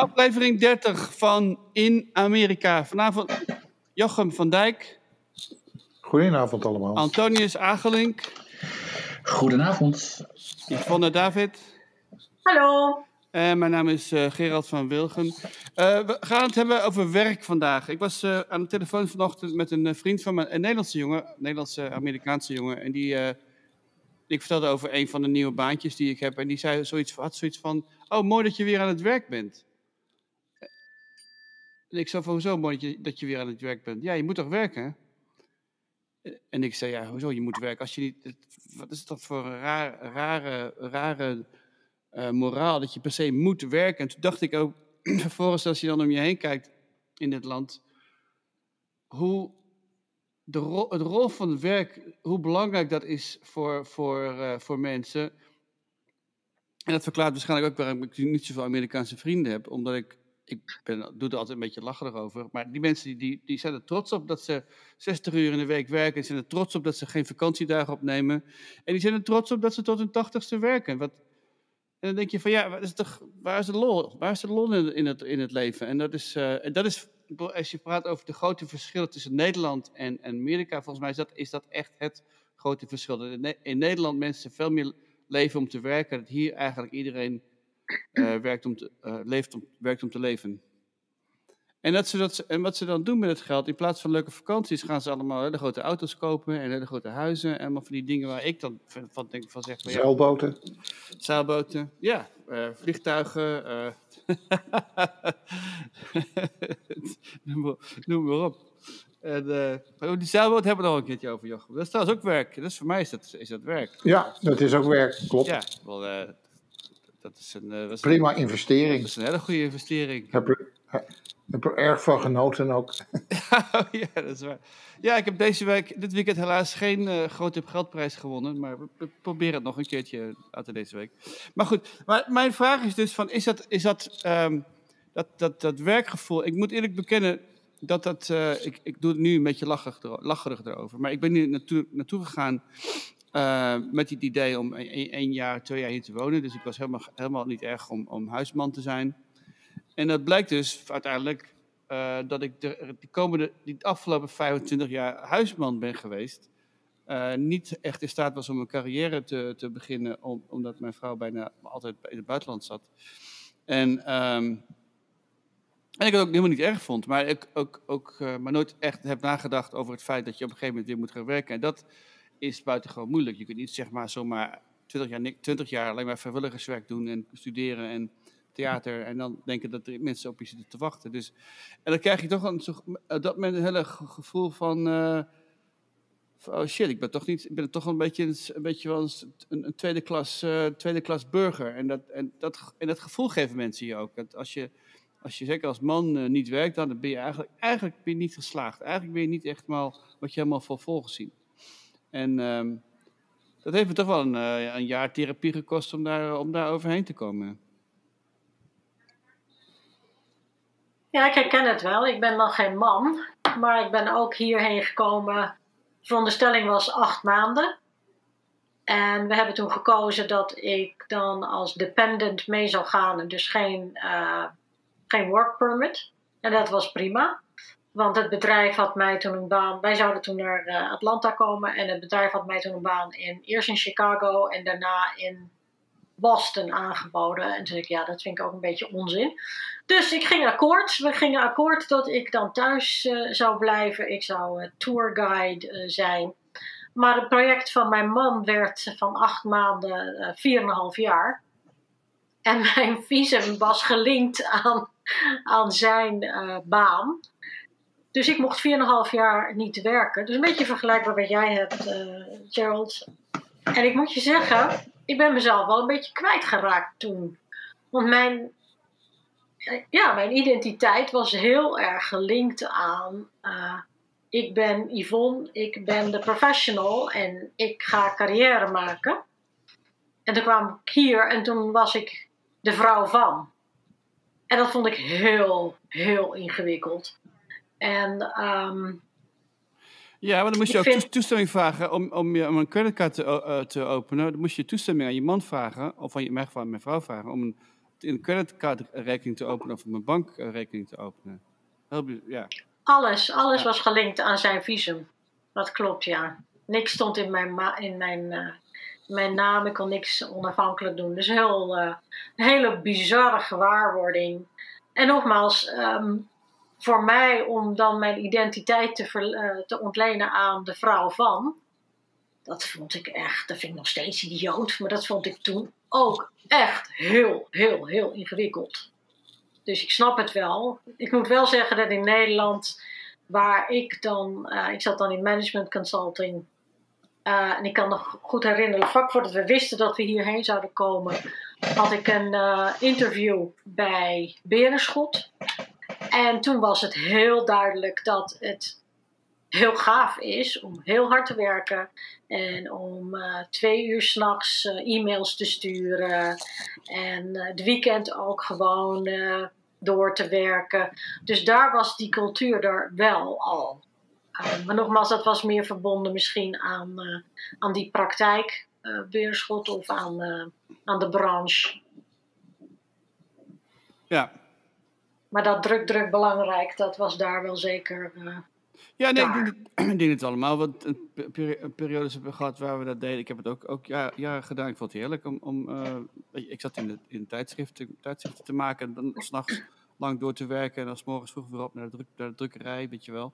Aflevering 30 van In Amerika. Vanavond Jochem van Dijk, Goedenavond allemaal. Antonius Agelink, Goedenavond. Yvonne David. Hallo. En mijn naam is eh, Gerald van Wilgen. Eh, we gaan het hebben over werk vandaag. Ik was eh, aan de telefoon vanochtend met een eh, vriend van me, een Nederlandse jongen, een Nederlandse Amerikaanse jongen. En die, eh, ik vertelde over een van de nieuwe baantjes die ik heb. En die zei zoiets, had zoiets van, oh mooi dat je weer aan het werk bent. En ik zei van, hoezo mooi dat je, weer aan het werk bent? Ja, je moet toch werken? hè? En ik zei, ja, hoezo je moet werken? Als je niet, wat is dat voor een raar, rare, rare eh, moraal dat je per se moet werken? En toen dacht ik ook, vervolgens als je dan om je heen kijkt in dit land, hoe de rol, het van werk, hoe belangrijk dat is voor, voor, eh, voor mensen. En dat verklaart waarschijnlijk ook waarom ik niet zoveel Amerikaanse vrienden heb, omdat ik, ik ben, doe er altijd een beetje lacherig over, maar die mensen die, die, zijn er trots op dat ze 60 uur in de week werken, die zijn er trots op dat ze geen vakantiedagen opnemen, en die zijn er trots op dat ze tot hun tachtigste werken. Wat, en dan denk je van ja, is waar is de lol? Waar is de lol in, het, in het leven? En dat is, eh, en dat is, als je praat over de grote verschillen tussen Nederland en, Amerika, volgens mij is dat, is dat echt het grote verschil. In in Nederland mensen veel meer leven om te werken, dat hier eigenlijk iedereen eh, werkt om te, eh, leeft om, werkt om te leven. En, dat ze dat, en wat ze dan doen met het geld, in plaats van leuke vakanties, gaan ze allemaal hele grote auto's kopen en hele grote huizen. En allemaal van die dingen waar ik dan van, denk van zeg van ja, Zeilboten. Zeilboten, ja. eh, vliegtuigen. noem, maar, noem maar op. En, maar die zeilboot hebben we nog een keertje over, Jochem. Dat is trouwens ook werk. Is, voor mij is dat, is dat werk. Ja, dat is ook werk. Klopt. Ja, wel, dat, is een, eh, dat, is, Prima dat investering. is een hele goede investering. Heb er, heb er erg van genoten ook. Oh, ja, dat is waar. Ja, ik heb deze week, dit weekend helaas geen eh, grote geldprijs gewonnen. Maar we, we proberen het nog een keertje later deze week. Maar goed, maar mijn vraag is dus van, is dat, is dat, ehm, dat, dat, dat werkgevoel... Ik moet eerlijk bekennen dat dat... eh, ik, ik doe het nu een beetje lacherig, ero- lacherig erover. Maar ik ben hier naartoe, naartoe gegaan eh, met het idee om een, een jaar, twee jaar hier te wonen. Dus ik was helemaal, helemaal niet erg om, om huisman te zijn. En dat blijkt dus uiteindelijk eh, dat ik de, die, komende, die afgelopen 25 jaar huisman ben geweest. eh, niet echt in staat was om een carrière te, te beginnen, om, omdat mijn vrouw bijna altijd in het buitenland zat. En, ehm, en ik het ook helemaal niet erg vond, maar ik ook, ook maar nooit echt heb nagedacht over het feit dat je op een gegeven moment weer moet gaan werken. En dat is buitengewoon moeilijk. Je kunt niet zeg maar zomaar 20 jaar, ni- 20 jaar alleen maar vrijwilligerswerk doen en studeren en theater en dan denken dat er mensen op je zitten te wachten. Dus, en dan krijg je toch een, dat moment een hele ge- gevoel van, eh, van, oh shit, ik ben toch niet, ik ben toch een beetje, een, beetje wel een, een, tweede, klas, eh, tweede klas burger. En dat, en, dat, en dat gevoel geven mensen je ook. Dat als je, als je zeker als man eh, niet werkt, dan ben je eigenlijk, eigenlijk ben je niet geslaagd. Eigenlijk ben je niet echt wat je helemaal voor vol gezien. En ehm, dat heeft me toch wel een, eh, een jaar therapie gekost om daar, om daar overheen te komen. Ja, ik herken het wel. Ik ben nog geen man, maar ik ben ook hierheen gekomen. De veronderstelling was acht maanden. En we hebben toen gekozen dat ik dan als dependent mee zou gaan en dus geen, eh, geen work permit. En dat was prima. Want het bedrijf had mij toen een baan. Wij zouden toen naar eh, Atlanta komen. En het bedrijf had mij toen een baan in, eerst in Chicago en daarna in Boston aangeboden. En toen zei ik, ja, dat vind ik ook een beetje onzin. Dus ik ging akkoord. We gingen akkoord dat ik dan thuis eh, zou blijven. Ik zou eh, tourguide zijn. Maar het project van mijn man werd van acht maanden eh, vier en een half jaar. En mijn visum was gelinkt aan, aan zijn baan. Dus ik mocht 4,5 jaar niet werken. Dus een beetje vergelijkbaar wat jij hebt, eh, Gerald. En ik moet je zeggen, ik ben mezelf wel een beetje kwijtgeraakt toen. Want mijn, eh, ja, mijn identiteit was heel erg gelinkt aan. eh, ik ben Yvonne, ik ben de professional en ik ga carrière maken. En toen kwam ik hier en toen was ik de vrouw van. En dat vond ik heel, heel ingewikkeld. En ehm, Ja, maar dan moest je ook vind- toestemming vragen om, om, je, om een creditcard te, eh, te openen. Dan moest je toestemming aan je man vragen, of aan je, in mijn geval aan mijn vrouw vragen, om een, een creditcardrekening te openen of om een bankrekening te openen. Heel, ja. Alles, alles Ja. was gelinkt aan zijn visum. Dat klopt, ja. Niks stond in mijn, ma- in mijn, eh, mijn naam. Ik kon niks onafhankelijk doen. Dus heel, eh, een hele bizarre gewaarwording. En nogmaals, ehm, voor mij om dan mijn identiteit te, eh, te ontlenen aan de vrouw van. Dat vond ik echt, dat vind ik nog steeds idioot. Maar dat vond ik toen ook echt heel, heel, heel ingewikkeld. Dus ik snap het wel. Ik moet wel zeggen dat in Nederland, waar ik dan, eh, ik zat dan in management consulting. eh, en ik kan nog goed herinneren, vlak voordat we wisten dat we hierheen zouden komen, had ik een interview bij Berenschot. En toen was het heel duidelijk dat het heel gaaf is om heel hard te werken en om eh, twee uur s'nachts nachts e-mails te sturen en eh, het weekend ook gewoon eh, door te werken. Dus daar was die cultuur er wel al. Eh, maar nogmaals, dat was meer verbonden misschien aan, eh, aan die praktijk, eh Beerschot, of aan, eh, aan de branche. Ja, Maar dat druk, druk belangrijk, dat was daar wel zeker. eh, ja nee, ik Daar. denk, dat, ik denk het allemaal. Want een pe- peri- een periodes hebben we gehad waar we dat deden. Ik heb het ook, ook ja, jaren gedaan. Ik vond het heerlijk om. om eh, ik zat in, de, in tijdschriften, tijdschriften te maken en dan s'nachts lang door te werken. En dan 's morgens vroeg weer op naar de, druk, naar de drukkerij, weet je wel.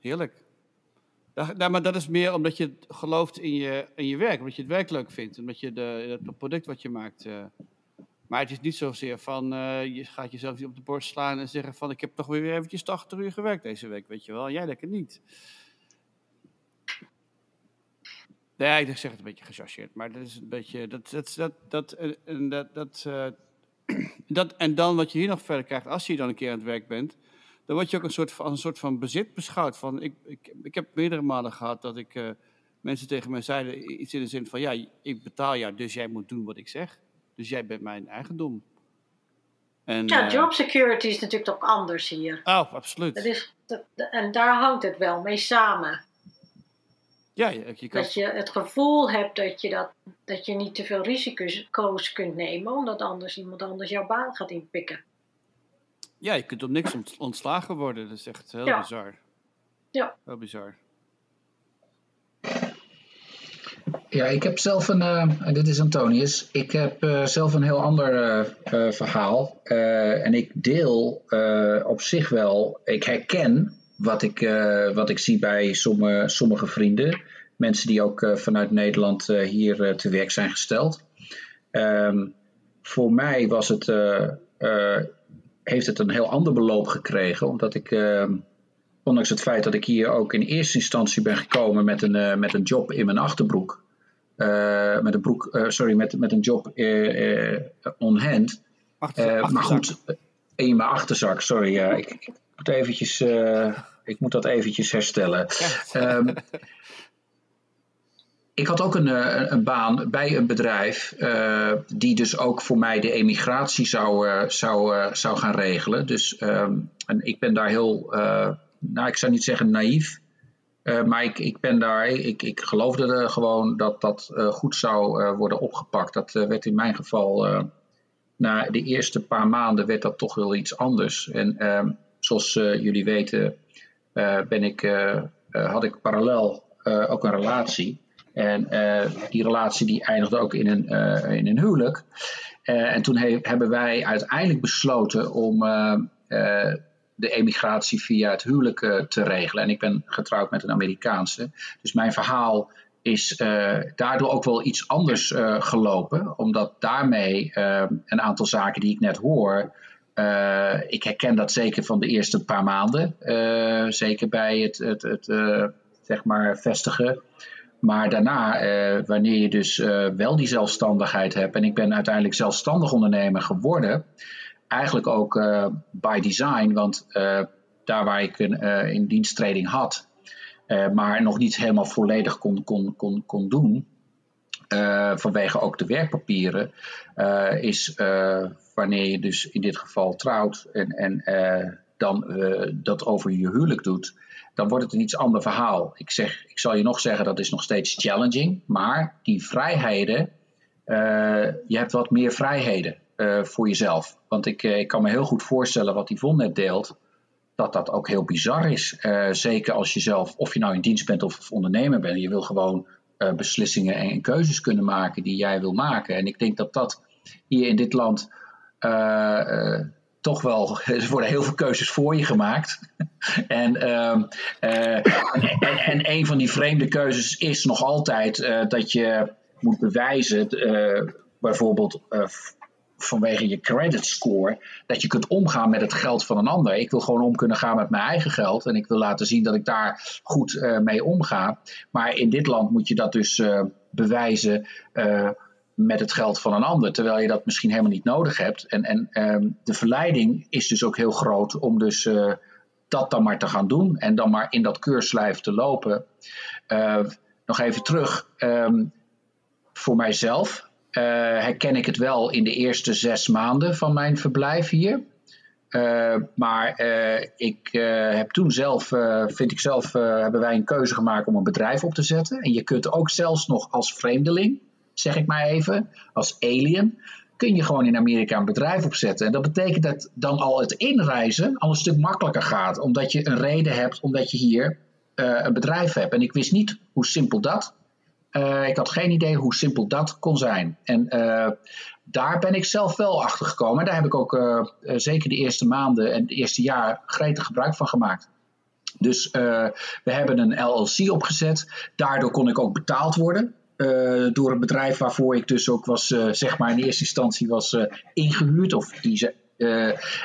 Heerlijk. Nou, maar dat is meer omdat je gelooft in je, in je werk, omdat je het werk leuk vindt, omdat je de, het product wat je maakt. eh, maar het is niet zozeer van eh, je gaat jezelf niet op de borst slaan en zeggen van ik heb toch weer eventjes 80 uur gewerkt deze week, weet je wel. Jij lekker niet. Nee, ik zeg het een beetje gechargeerd, maar dat is een beetje dat dat dat dat eh, en dat dat, eh, dat en dan wat je hier nog verder krijgt als je dan een keer aan het werk bent, dan word je ook een soort van, een soort van bezit beschouwd. Van, ik, ik, ik heb meerdere malen gehad dat ik mensen tegen mij zeiden iets in de zin van ja, ik betaal jou, dus jij moet doen wat ik zeg. Dus jij bent mijn eigendom. En, ja, eh, job security is natuurlijk ook anders hier. Oh, absoluut. Dat is, dat, en daar hangt het wel mee samen. Ja, je, je kan, Dat je het gevoel hebt dat je, dat, dat je niet te veel risico's kunt nemen, omdat anders iemand anders jouw baan gaat inpikken. ja, je kunt op niks ont- ontslagen worden. Dat is echt heel Ja. bizar. Ja. Heel bizar. Ja, ik heb zelf een, eh, dit is Antonius, ik heb eh, zelf een heel ander eh, verhaal. En ik deel op zich wel, ik herken wat ik, wat ik zie bij sommige, sommige vrienden. Mensen die ook vanuit Nederland hier te werk zijn gesteld. Ehm, voor mij was het, heeft het een heel ander beloop gekregen, omdat ik... ehm, Ondanks het feit dat ik hier ook in eerste instantie ben gekomen met een, met een job in mijn achterbroek. Eh, met een broek, eh, sorry, met, met een job eh, on hand. Maar goed, in mijn achterzak, sorry. Ja, ik, ik moet eventjes, ik moet dat eventjes herstellen. Ehm, ik had ook een, een baan bij een bedrijf die dus ook voor mij de emigratie zou, zou, zou gaan regelen. Dus ehm, en ik ben daar heel, nou ik zou niet zeggen naïef, eh, maar ik, ik ben daar, ik, ik geloofde gewoon dat dat eh, goed zou eh, worden opgepakt. Dat werd in mijn geval, na de eerste paar maanden werd dat toch wel iets anders. En ehm, zoals jullie weten ben ik, had ik parallel ook een relatie. En die relatie die eindigde ook in een, in een huwelijk. En toen he- hebben wij uiteindelijk besloten om de emigratie via het huwelijk eh, te regelen. En ik ben getrouwd met een Amerikaanse. Dus mijn verhaal is eh, daardoor ook wel iets anders eh, gelopen. Omdat daarmee een aantal zaken die ik net hoor. ik herken dat zeker van de eerste paar maanden. zeker bij het, het, het zeg maar vestigen. Maar daarna, wanneer je dus wel die zelfstandigheid hebt. En ik ben uiteindelijk zelfstandig ondernemer geworden. Eigenlijk ook eh, by design. Want eh, daar waar ik een eh, in had. maar nog niet helemaal volledig kon, kon, kon, kon doen. vanwege ook de werkpapieren. is wanneer je dus in dit geval trouwt. En, en dan dat over je huwelijk doet dan wordt het een iets ander verhaal. Ik, zeg, ik zal je nog zeggen, dat is nog steeds challenging. Maar die vrijheden, je hebt wat meer vrijheden. Eh, voor jezelf. Want ik, ik kan me heel goed voorstellen wat Yvonne net deelt, dat dat ook heel bizar is. zeker als je zelf, of je nou in dienst bent of ondernemer bent, je wil gewoon beslissingen en keuzes kunnen maken die jij wil maken. En ik denk dat dat hier in dit land toch wel, er worden heel veel keuzes voor je gemaakt. en, uh, en, en, een van die vreemde keuzes is nog altijd dat je moet bewijzen, bijvoorbeeld vanwege je credit score, dat je kunt omgaan met het geld van een ander. Ik wil gewoon om kunnen gaan met mijn eigen geld en ik wil laten zien dat ik daar goed mee omga. Maar in dit land moet je dat dus bewijzen met het geld van een ander, terwijl je dat misschien helemaal niet nodig hebt. En, en ehm, de verleiding is dus ook heel groot om dus dat dan maar te gaan doen en dan maar in dat keurslijf te lopen. Nog even terug, um, voor mijzelf herken ik het wel in de eerste zes maanden van mijn verblijf hier. maar ik heb toen zelf, vind ik zelf, hebben wij een keuze gemaakt om een bedrijf op te zetten. En je kunt ook zelfs nog als vreemdeling, zeg ik maar even, als alien, kun je gewoon in Amerika een bedrijf opzetten. En dat betekent dat dan al het inreizen al een stuk makkelijker gaat, omdat je een reden hebt, omdat je hier een bedrijf hebt. En ik wist niet hoe simpel dat. Uh, ik had geen idee hoe simpel dat kon zijn. En uh, daar ben ik zelf wel achter gekomen. Daar heb ik ook zeker de eerste maanden en het eerste jaar gretig gebruik van gemaakt. Dus we hebben een LLC opgezet. Daardoor kon ik ook betaald worden. Door een bedrijf waarvoor ik dus ook was, zeg maar in eerste instantie was ingehuurd. Of die,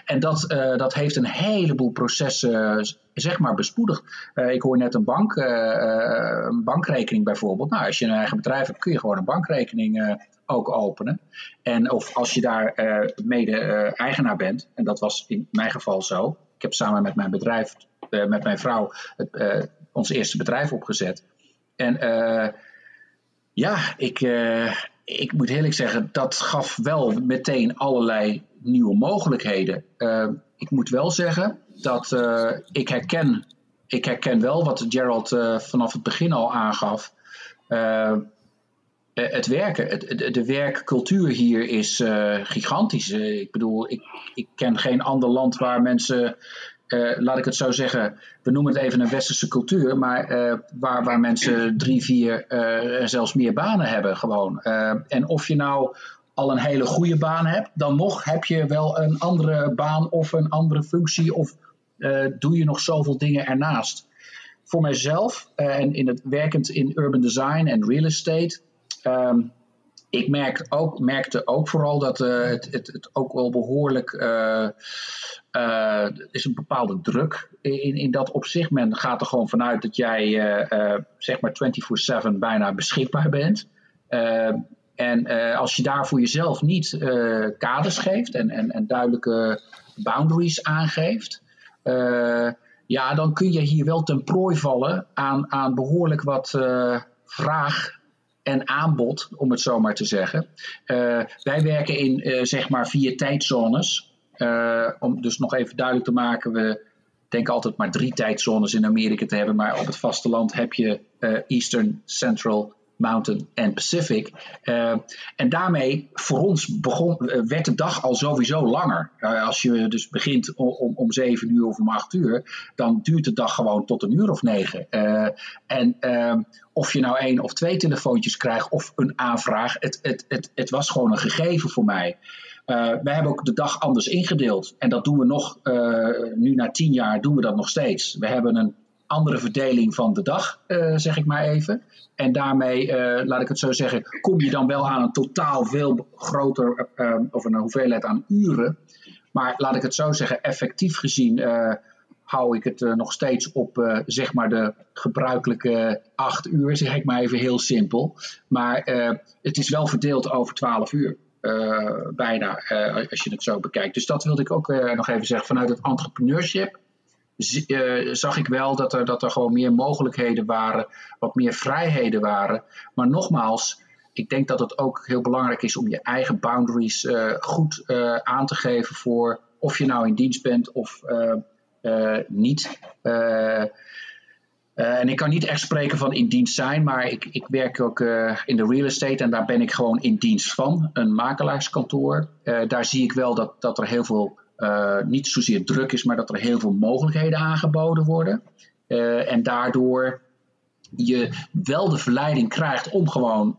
en dat, dat heeft een heleboel processen, zeg maar, bespoedigd. ik hoor net een, bank, een bankrekening bijvoorbeeld. Nou, als je een eigen bedrijf hebt, kun je gewoon een bankrekening ook openen. En of als je daar mede eigenaar bent, en dat was in mijn geval zo. Ik heb samen met mijn bedrijf, met mijn vrouw, het, ons eerste bedrijf opgezet. En ja, ik, ik moet eerlijk zeggen, dat gaf wel meteen allerlei nieuwe mogelijkheden. Uh, ik moet wel zeggen dat uh, ik, herken, ik herken wel wat Gerald vanaf het begin al aangaf. het werken, het, de werkcultuur hier is gigantisch. ik bedoel, ik, ik ken geen ander land waar mensen uh, laat ik het zo zeggen, we noemen het even een westerse cultuur, maar uh, waar, waar mensen drie, vier uh, zelfs meer banen hebben gewoon. en of je nou al een hele goede baan hebt, dan nog heb je wel een andere baan of een andere functie of doe je nog zoveel dingen ernaast. Voor mijzelf en in het werkend in urban design en real estate. Um, ik merk ook, merkte ook vooral dat uh, het, het, het, ook wel behoorlijk uh, is een bepaalde druk in, in dat opzicht. Men gaat er gewoon vanuit dat jij zeg maar 24/7 bijna beschikbaar bent. en als je daar voor jezelf niet kaders geeft en, en, en duidelijke boundaries aangeeft, ja, dan kun je hier wel ten prooi vallen aan, aan behoorlijk wat vraag en aanbod, om het zo maar te zeggen. Uh, wij werken in uh, zeg maar vier tijdzones. Uh, om dus nog even duidelijk te maken, we denken altijd maar drie tijdzones in Amerika te hebben, maar op het vasteland heb je Eastern, Central, Mountain en Pacific. Uh, en daarmee voor ons begon, werd de dag al sowieso langer. Uh, als je dus begint om, om, om 7 uur of om 8 uur, dan duurt de dag gewoon tot een uur of negen. En of je nou één of twee telefoontjes krijgt of een aanvraag, het, het, het, het was gewoon een gegeven voor mij. Uh, we hebben ook de dag anders ingedeeld. En dat doen we nog, nu na tien jaar doen we dat nog steeds. We hebben een andere verdeling van de dag, uh, zeg ik maar even. En daarmee, laat ik het zo zeggen, kom je dan wel aan een totaal veel groter, of een hoeveelheid aan uren. Maar laat ik het zo zeggen, effectief gezien hou ik het uh, nog steeds op uh, zeg maar de gebruikelijke acht uur, zeg ik maar even heel simpel. Maar uh, het is wel verdeeld over twaalf uur. bijna, als je het zo bekijkt. Dus dat wilde ik ook nog even zeggen. Vanuit het entrepreneurship zag ik wel dat er, dat er gewoon meer mogelijkheden waren, wat meer vrijheden waren. Maar nogmaals, ik denk dat het ook heel belangrijk is om je eigen boundaries goed aan te geven voor of je nou in dienst bent of niet. Eh, en ik kan niet echt spreken van in dienst zijn, maar ik, ik werk ook eh, in de real estate en daar ben ik gewoon in dienst van. Een makelaarskantoor. Eh, daar zie ik wel dat, dat er heel veel, niet zozeer druk is, maar dat er heel veel mogelijkheden aangeboden worden. en daardoor je wel de verleiding krijgt om gewoon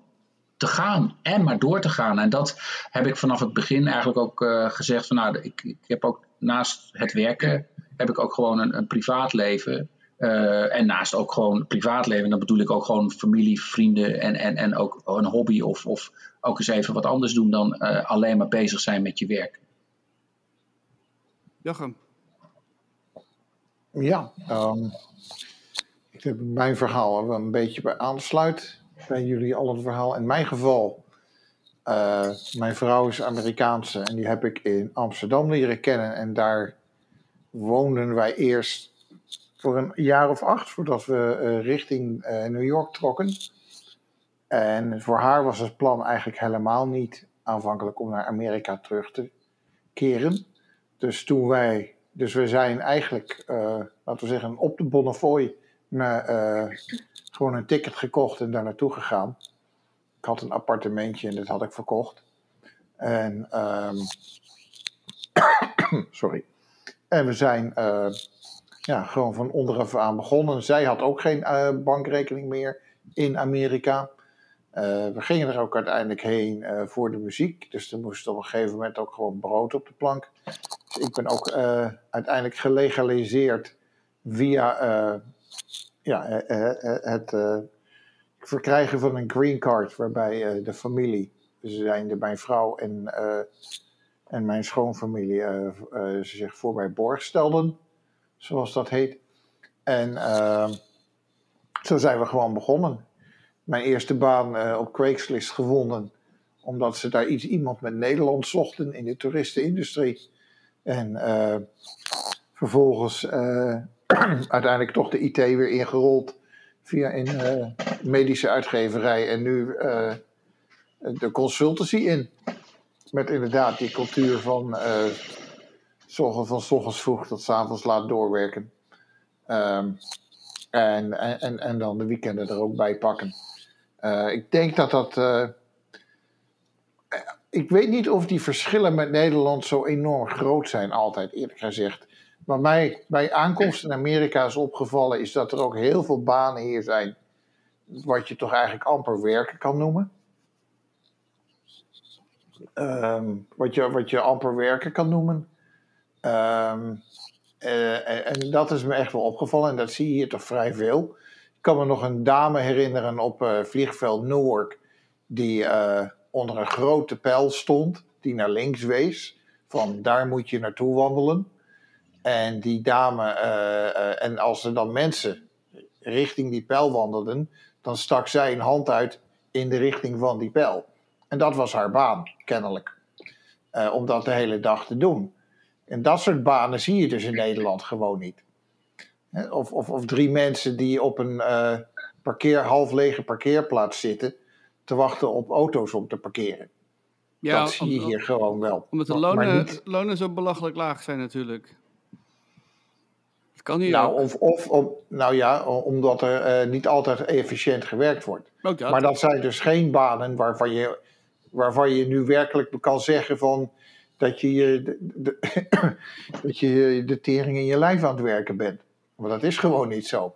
te gaan en maar door te gaan. En dat heb ik vanaf het begin eigenlijk ook gezegd. Van, nou, ik, ik heb ook naast het werken heb ik ook gewoon een, een privaatleven. Uh, en naast ook gewoon privaatleven, dan bedoel ik ook gewoon familie, vrienden en, en, en ook een hobby of, of ook eens even wat anders doen dan uh, alleen maar bezig zijn met je werk. Jochem. Ja, um, ik heb mijn verhaal een beetje bij aansluit bij jullie al het verhaal. In mijn geval, uh, mijn vrouw is Amerikaanse en die heb ik in Amsterdam leren kennen en daar woonden wij eerst voor een jaar of acht voordat we uh, richting uh, New York trokken. En voor haar was het plan eigenlijk helemaal niet aanvankelijk om naar Amerika terug te keren. Dus toen wij, dus we zijn eigenlijk, uh, laten we zeggen, op de Bonnefoy naar, gewoon een ticket gekocht en daar naartoe gegaan. Ik had een appartementje en dat had ik verkocht. En, um, sorry. En we zijn ja, gewoon van onderaf aan begonnen. Zij had ook geen bankrekening meer in Amerika. We gingen er ook uiteindelijk heen voor de muziek. Dus er moest op een gegeven moment ook gewoon brood op de plank. Ik ben ook uiteindelijk gelegaliseerd via ja, het verkrijgen van een green card. Waarbij de familie, zijn de, mijn vrouw en, en mijn schoonfamilie, zich voor mij borg stelden zoals dat heet. En zo zijn we gewoon begonnen. Mijn eerste baan op Craigslist gewonnen, omdat ze daar iets, iemand met Nederland zochten in de toeristenindustrie. En uh, vervolgens uh, uiteindelijk toch de IT weer ingerold via een medische uitgeverij en nu de consultancy in. Met inderdaad die cultuur van zorgen van s ochtends vroeg tot s avonds laat doorwerken. Um, en, en, en dan de weekenden er ook bij pakken. Ik denk dat dat. Ik weet niet of die verschillen met Nederland zo enorm groot zijn, altijd eerlijk gezegd. Wat mij bij aankomst in Amerika is opgevallen, is dat er ook heel veel banen hier zijn. Wat je toch eigenlijk amper werken kan noemen. Um, wat, je, wat je amper werken kan noemen. Um, uh, en dat is me echt wel opgevallen en dat zie je hier toch vrij veel. Ik kan me nog een dame herinneren op uh, vliegveld Newark die onder een grote pijl stond, die naar links wees, van daar moet je naartoe wandelen. En die dame, en als er dan mensen richting die pijl wandelden, dan stak zij een hand uit in de richting van die pijl. En dat was haar baan, kennelijk. om dat de hele dag te doen. En dat soort banen zie je dus in Nederland gewoon niet. Of, of, of drie mensen die op een parkeer, half lege parkeerplaats zitten te wachten op auto's om te parkeren. Ja, dat zie je hier gewoon wel. Omdat de lonen, niet... lonen zo belachelijk laag zijn natuurlijk. Dat kan hier nou, Of, of, of, nou ja, omdat er uh, niet altijd efficiënt gewerkt wordt. Dat. Maar dat zijn dus geen banen waarvan je, waarvan je nu werkelijk kan zeggen van dat je, je de, de, dat je de tering in je lijf aan het werken bent. Maar dat is gewoon niet zo.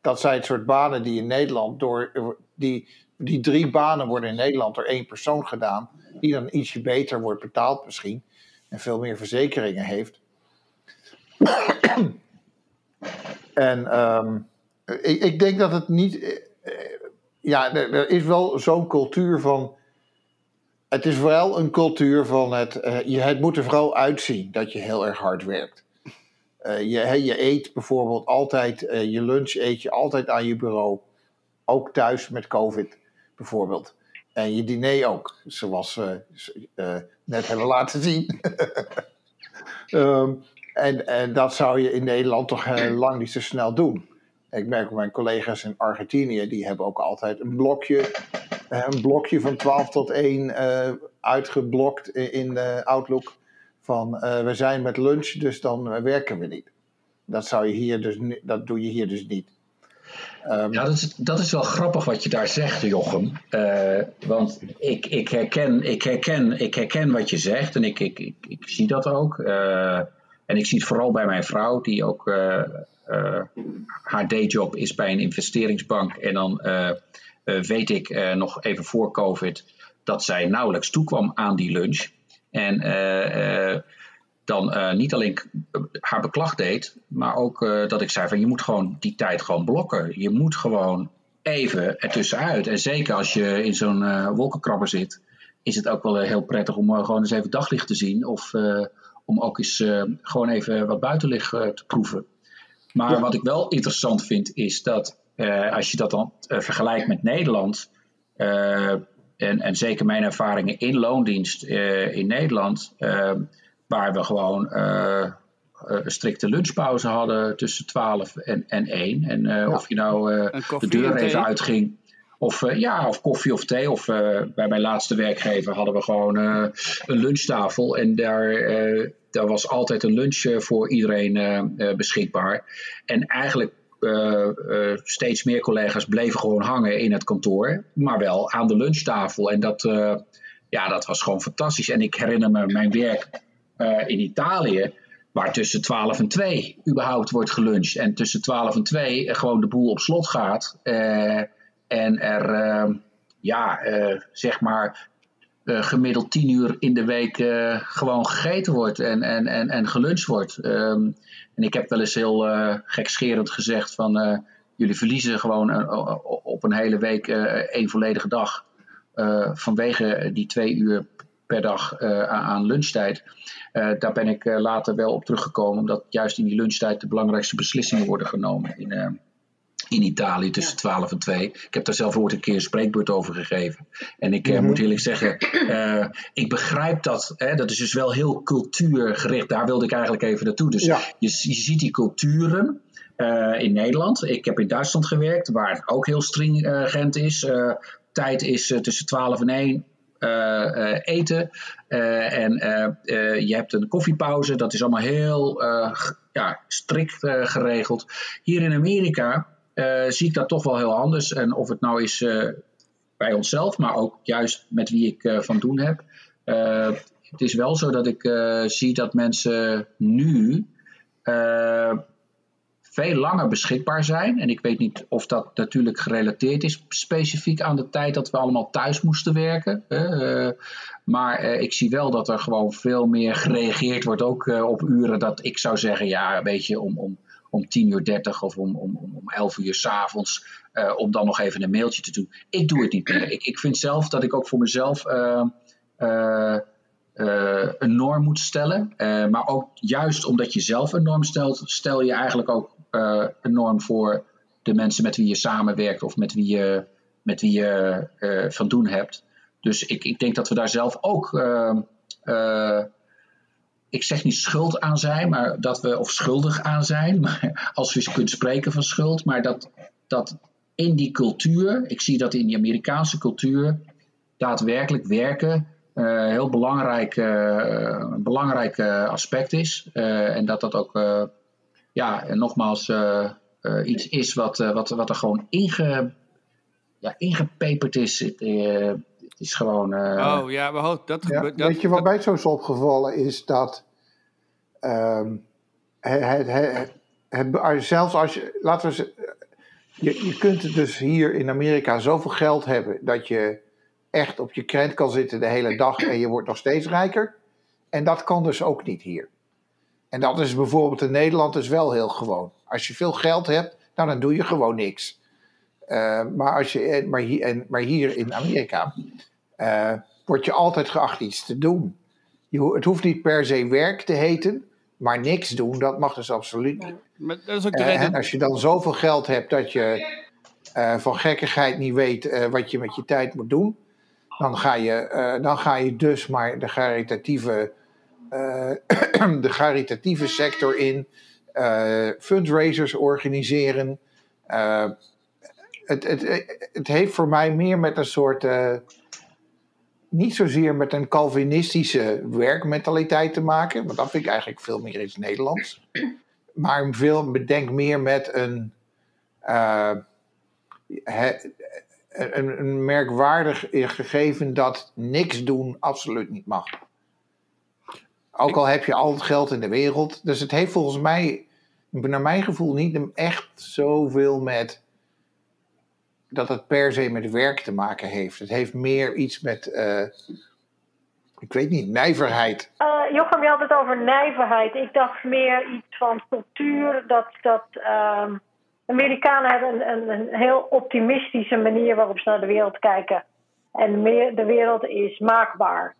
Dat zijn het soort banen die in Nederland door. Die, die drie banen worden in Nederland door één persoon gedaan. Die dan ietsje beter wordt betaald misschien. En veel meer verzekeringen heeft. en um, ik, ik, denk dat het niet. Eh, eh, ja, er, is wel zo'n cultuur van het is vooral een cultuur van het, uh, je, het moet er vooral uitzien dat je heel erg hard werkt. Je, je eet bijvoorbeeld altijd, je lunch eet je altijd aan je bureau. Ook thuis met COVID bijvoorbeeld. En je diner ook, zoals we net hebben laten zien. um, en, en dat zou je in Nederland toch lang niet zo snel doen. Ik merk mijn collega's in Argentinië, die hebben ook altijd een blokje een blokje van 12 tot 1 uh, eh, uitgeblokt in de Outlook. Van we zijn met lunch, dus dan werken we niet. Dat, zou je hier dus, dat doe je hier dus niet. Ehm, Ja, dat is, dat is wel grappig wat je daar zegt, Jochem. Eh, want ik, ik, herken, ik, herken, ik herken wat je zegt en ik, ik, ik, ik zie dat ook. Eh, en ik zie het vooral bij mijn vrouw, die ook eh, haar dayjob is bij een investeringsbank. En dan weet ik nog even voor COVID dat zij nauwelijks toekwam aan die lunch. En dan eh, niet alleen haar beklag deed, maar ook eh, dat ik zei van je moet gewoon die tijd gewoon blokken. Je moet gewoon even ertussenuit. En zeker als je in zo'n eh, wolkenkrabber zit, is het ook wel heel prettig om gewoon eens even daglicht te zien. Of om ook eens gewoon even wat buitenlicht te proeven. Maar Ja. wat ik wel interessant vind, is dat als je dat dan vergelijkt met Nederland. en, en zeker mijn ervaringen in loondienst in Nederland, waar we gewoon eh, eh, een strikte lunchpauze hadden tussen 12 en, en 1. En eh, of je nou eh, de deur even uitging. Of eh, ja, of koffie of thee. Of eh, bij mijn laatste werkgever hadden we gewoon eh, een lunchtafel. En daar, eh, daar was altijd een lunch eh, voor iedereen eh, eh, beschikbaar. En eigenlijk eh, eh, steeds meer collega's bleven gewoon hangen in het kantoor. Maar wel aan de lunchtafel. En dat, eh, ja, dat was gewoon fantastisch. En ik herinner me mijn werk in Italië. Waar tussen 12 en 2 überhaupt wordt geluncht. En tussen 12 en 2 gewoon de boel op slot gaat. Eh, en er, eh, ja, eh, zeg maar, eh, gemiddeld 10 uur in de week eh, gewoon gegeten wordt en, en, en, en geluncht wordt. Ehm, en ik heb wel eens heel eh, gekscherend gezegd van eh, jullie verliezen gewoon eh, op een hele week eh, één volledige dag. eh, vanwege die twee uur per dag eh, aan- lunchtijd. Eh, daar ben ik eh, later wel op teruggekomen, omdat juist in die lunchtijd de belangrijkste beslissingen worden genomen in, in Italië tussen 12 en 2. Ik heb daar zelf ooit een keer een spreekbeurt over gegeven. En ik Mhm. moet eerlijk zeggen, ik begrijp dat. Hè, dat is dus wel heel cultuurgericht. Daar wilde ik eigenlijk even naartoe. Dus Ja. je, je ziet die culturen. in Nederland. Ik heb in Duitsland gewerkt, waar het ook heel stringent is. Tijd is tussen 12 en 1 eh, eh, eten. Eh, en eh, eh, je hebt een koffiepauze. Dat is allemaal heel eh, ja, strikt eh, geregeld. Hier in Amerika eh, zie ik dat toch wel heel anders. En of het nou is eh, bij onszelf, maar ook juist met wie ik eh, van doen heb. Eh, het is wel zo dat ik eh, zie dat mensen nu eh, veel langer beschikbaar zijn. En ik weet niet of dat natuurlijk gerelateerd is specifiek aan de tijd dat we allemaal thuis moesten werken. Eh, maar eh, ik zie wel dat er gewoon veel meer gereageerd wordt, ook eh, op uren dat ik zou zeggen, ja, weet je, om, om, om 10 uur 30 of om, om, om om 11 uur s'avonds, eh om dan nog even een mailtje te doen. Ik doe het niet meer. Ik, ik vind zelf dat ik ook voor mezelf eh, een norm moet stellen. Eh, maar ook juist omdat je zelf een norm stelt, stel je eigenlijk ook eh, een norm voor de mensen met wie je samenwerkt of met wie je, met wie je van doen hebt. Dus ik, ik denk dat we daar zelf ook, eh, eh, ik zeg niet schuld aan zijn, maar dat we, of schuldig aan zijn, maar als je kunt spreken van schuld, maar dat, dat in die cultuur, ik zie dat in die Amerikaanse cultuur, daadwerkelijk werken heel belangrijk, eh, een belangrijk eh, aspect is. Eh, en dat dat ook, eh, ja, en nogmaals, eh, eh, iets is wat, eh, wat, wat er gewoon inge, ja, ingepeperd is. Het, eh, het is gewoon. eh, Oh ja, maar ho, dat Ja. Dat, weet je wat dat- mij zo is opgevallen is dat ehm, het, het, het, het- zelfs als je, laten we je, je kunt het dus hier in Amerika zoveel geld hebben dat je echt op je krent kan zitten de hele dag en je wordt nog steeds rijker. En dat kan dus ook niet hier. En dat is bijvoorbeeld in Nederland dus wel heel gewoon. Als je veel geld hebt, nou, dan doe je gewoon niks. Eh, maar, als je, maar, hier, en, maar hier in Amerika eh, word je altijd geacht iets te doen. Je, het hoeft niet per se werk te heten, maar niks doen, dat mag dus absoluut niet. maar dat is ook de Eh, en reden. als je dan zoveel geld hebt dat je van gekkigheid niet weet wat je met je tijd moet doen, dan ga je, eh, dan ga je dus maar de caritatieve, eh, de caritatieve sector in, eh, fundraisers organiseren. Het, het, het heeft voor mij meer met een soort. niet zozeer met een Calvinistische werkmentaliteit te maken, want dat vind ik eigenlijk veel meer iets Nederlands. Maar veel, bedenk meer met een. Een, merkwaardig gegeven dat niks doen absoluut niet mag. Ook al heb je al het geld in de wereld. Dus het heeft volgens mij, naar mijn gevoel, niet echt zoveel met dat het per se met werk te maken heeft. Het heeft meer iets met, eh, ik weet niet, nijverheid. Eh, Jochem, je had het over nijverheid. Ik dacht meer iets van cultuur. Dat, dat ehm, Amerikanen hebben een, een, een heel optimistische manier waarop ze naar de wereld kijken. En meer, de wereld is maakbaar.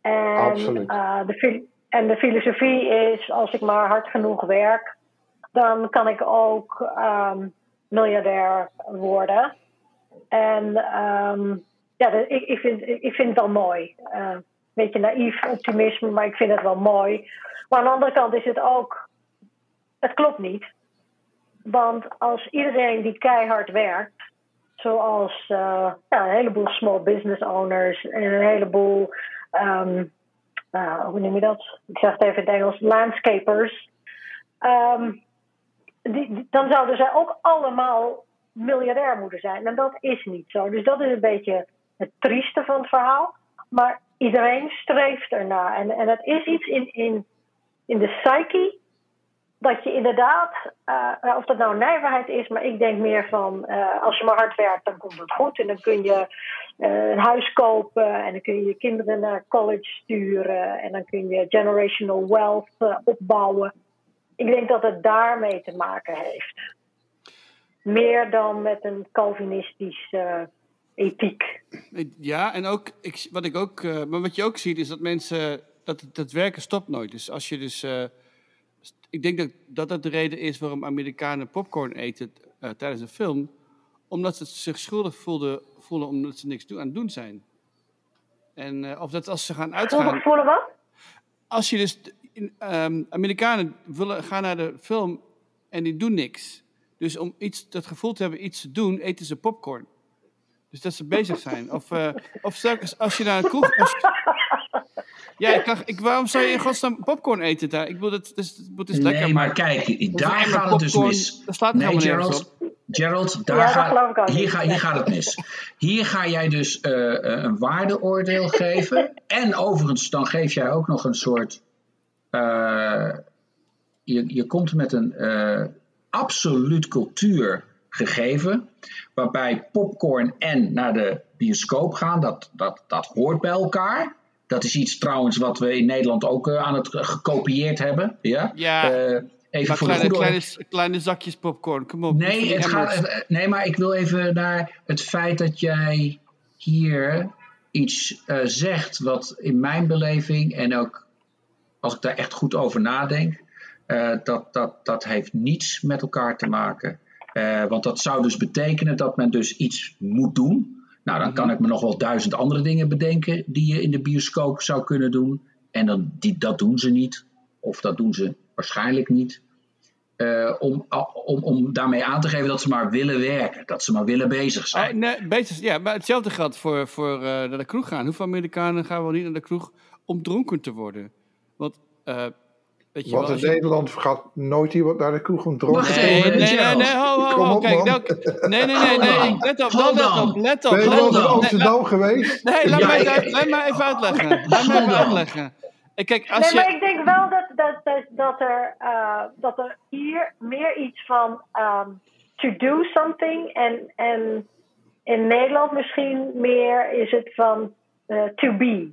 En, Absoluut. eh, de, en de filosofie is, als ik maar hard genoeg werk, dan kan ik ook ehm, miljardair worden. En ehm, ja, ik, ik, vind, ik vind het wel mooi. Eh, een beetje naïef optimisme, maar ik vind het wel mooi. Maar aan de andere kant is het ook, het klopt niet. Want als iedereen die keihard werkt, zoals eh, ja, een heleboel small business owners en een heleboel, ehm, nou, hoe noem je dat? Ik zeg het even in het Engels, landscapers. Ehm, die, dan zouden zij ook allemaal miljardair moeten zijn. En dat is niet zo. Dus dat is een beetje het trieste van het verhaal. Maar iedereen streeft ernaar. En, en het is iets in, in, in de psyche dat je inderdaad, eh, of dat nou nijverheid is, maar ik denk meer van eh, als je maar hard werkt, dan komt het goed. En dan kun je eh, een huis kopen en dan kun je je kinderen naar college sturen en dan kun je generational wealth opbouwen. Ik denk dat het daarmee te maken heeft. Meer dan met een Calvinistische ethiek. Ja, en ook, ik, wat ik ook, maar wat je ook ziet is dat mensen, dat dat werken stopt nooit. Dus als je dus, ik denk dat, dat dat de reden is waarom Amerikanen popcorn eten eh, tijdens een film, omdat ze zich schuldig voelden, voelen omdat ze niks doen, aan het doen zijn. En eh, of dat als ze gaan Schuldig uitgaan, voelen wat? als je dus, in, ehm, Amerikanen willen, gaan naar de film en die doen niks. Dus om iets, dat gevoel te hebben iets te doen, eten ze popcorn. Dus dat ze bezig zijn. Of, eh, of straks als je naar een kroeg... Als, ja, ik, kan- ik, waarom zou je in godsnaam popcorn eten daar? Ik bedoel, het is, het is lekker, nee, maar kijk, daar gaat het dus mis. Dat slaat Nee, Gerald. Gerald, daar Ja, dat ga- geloof ik ook hier, ga, hier gaat het mis. Hier ga jij dus eh, eh, een waardeoordeel geven. En overigens, dan geef jij ook nog een soort. eh, je, je komt met een eh, absoluut cultuurgegeven. Waarbij popcorn en naar de bioscoop gaan, dat, dat, dat hoort bij elkaar. Dat is iets trouwens wat we in Nederland ook eh, aan het gekopieerd hebben. Ja, Ja, Eh, even Maar voor de kleine, orde. kleine, kleine zakjes popcorn, kom op. Nee, het gaat, nee, maar ik wil even naar het feit dat jij hier iets eh, zegt wat in mijn beleving en ook als ik daar echt goed over nadenk, eh, dat, dat, dat heeft niets met elkaar te maken. Eh, want dat zou dus betekenen dat men dus iets moet doen. Nou, dan kan ik me nog wel duizend andere dingen bedenken die je in de bioscoop zou kunnen doen. En dan, die, dat doen ze niet. Of dat doen ze waarschijnlijk niet. Eh, om, om, om daarmee aan te geven dat ze maar willen werken. Dat ze maar willen bezig zijn. nee, beter, ja, maar hetzelfde geldt voor, voor eh, naar de kroeg gaan. Hoeveel Amerikanen gaan wel niet naar de kroeg om dronken te worden? Want, eh, weet je Want wel... in je- Nederland gaat nooit iemand naar de kroeg om dronken te Nee, nee, nee, ho, ho, Kom ho, op, kijk, man. nee, nee, nee, nee, let op, let op, let op, Ben je wel in Nee, Amsterdam geweest? Nee, laat Ja, mij, laat mij even uitleggen. Laat mij even uitleggen. Kijk, als nee, maar ik denk wel dat, dat, dat, dat, er, eh, dat er hier meer iets van ehm, to do something en, en in Nederland misschien meer is het van eh, to be.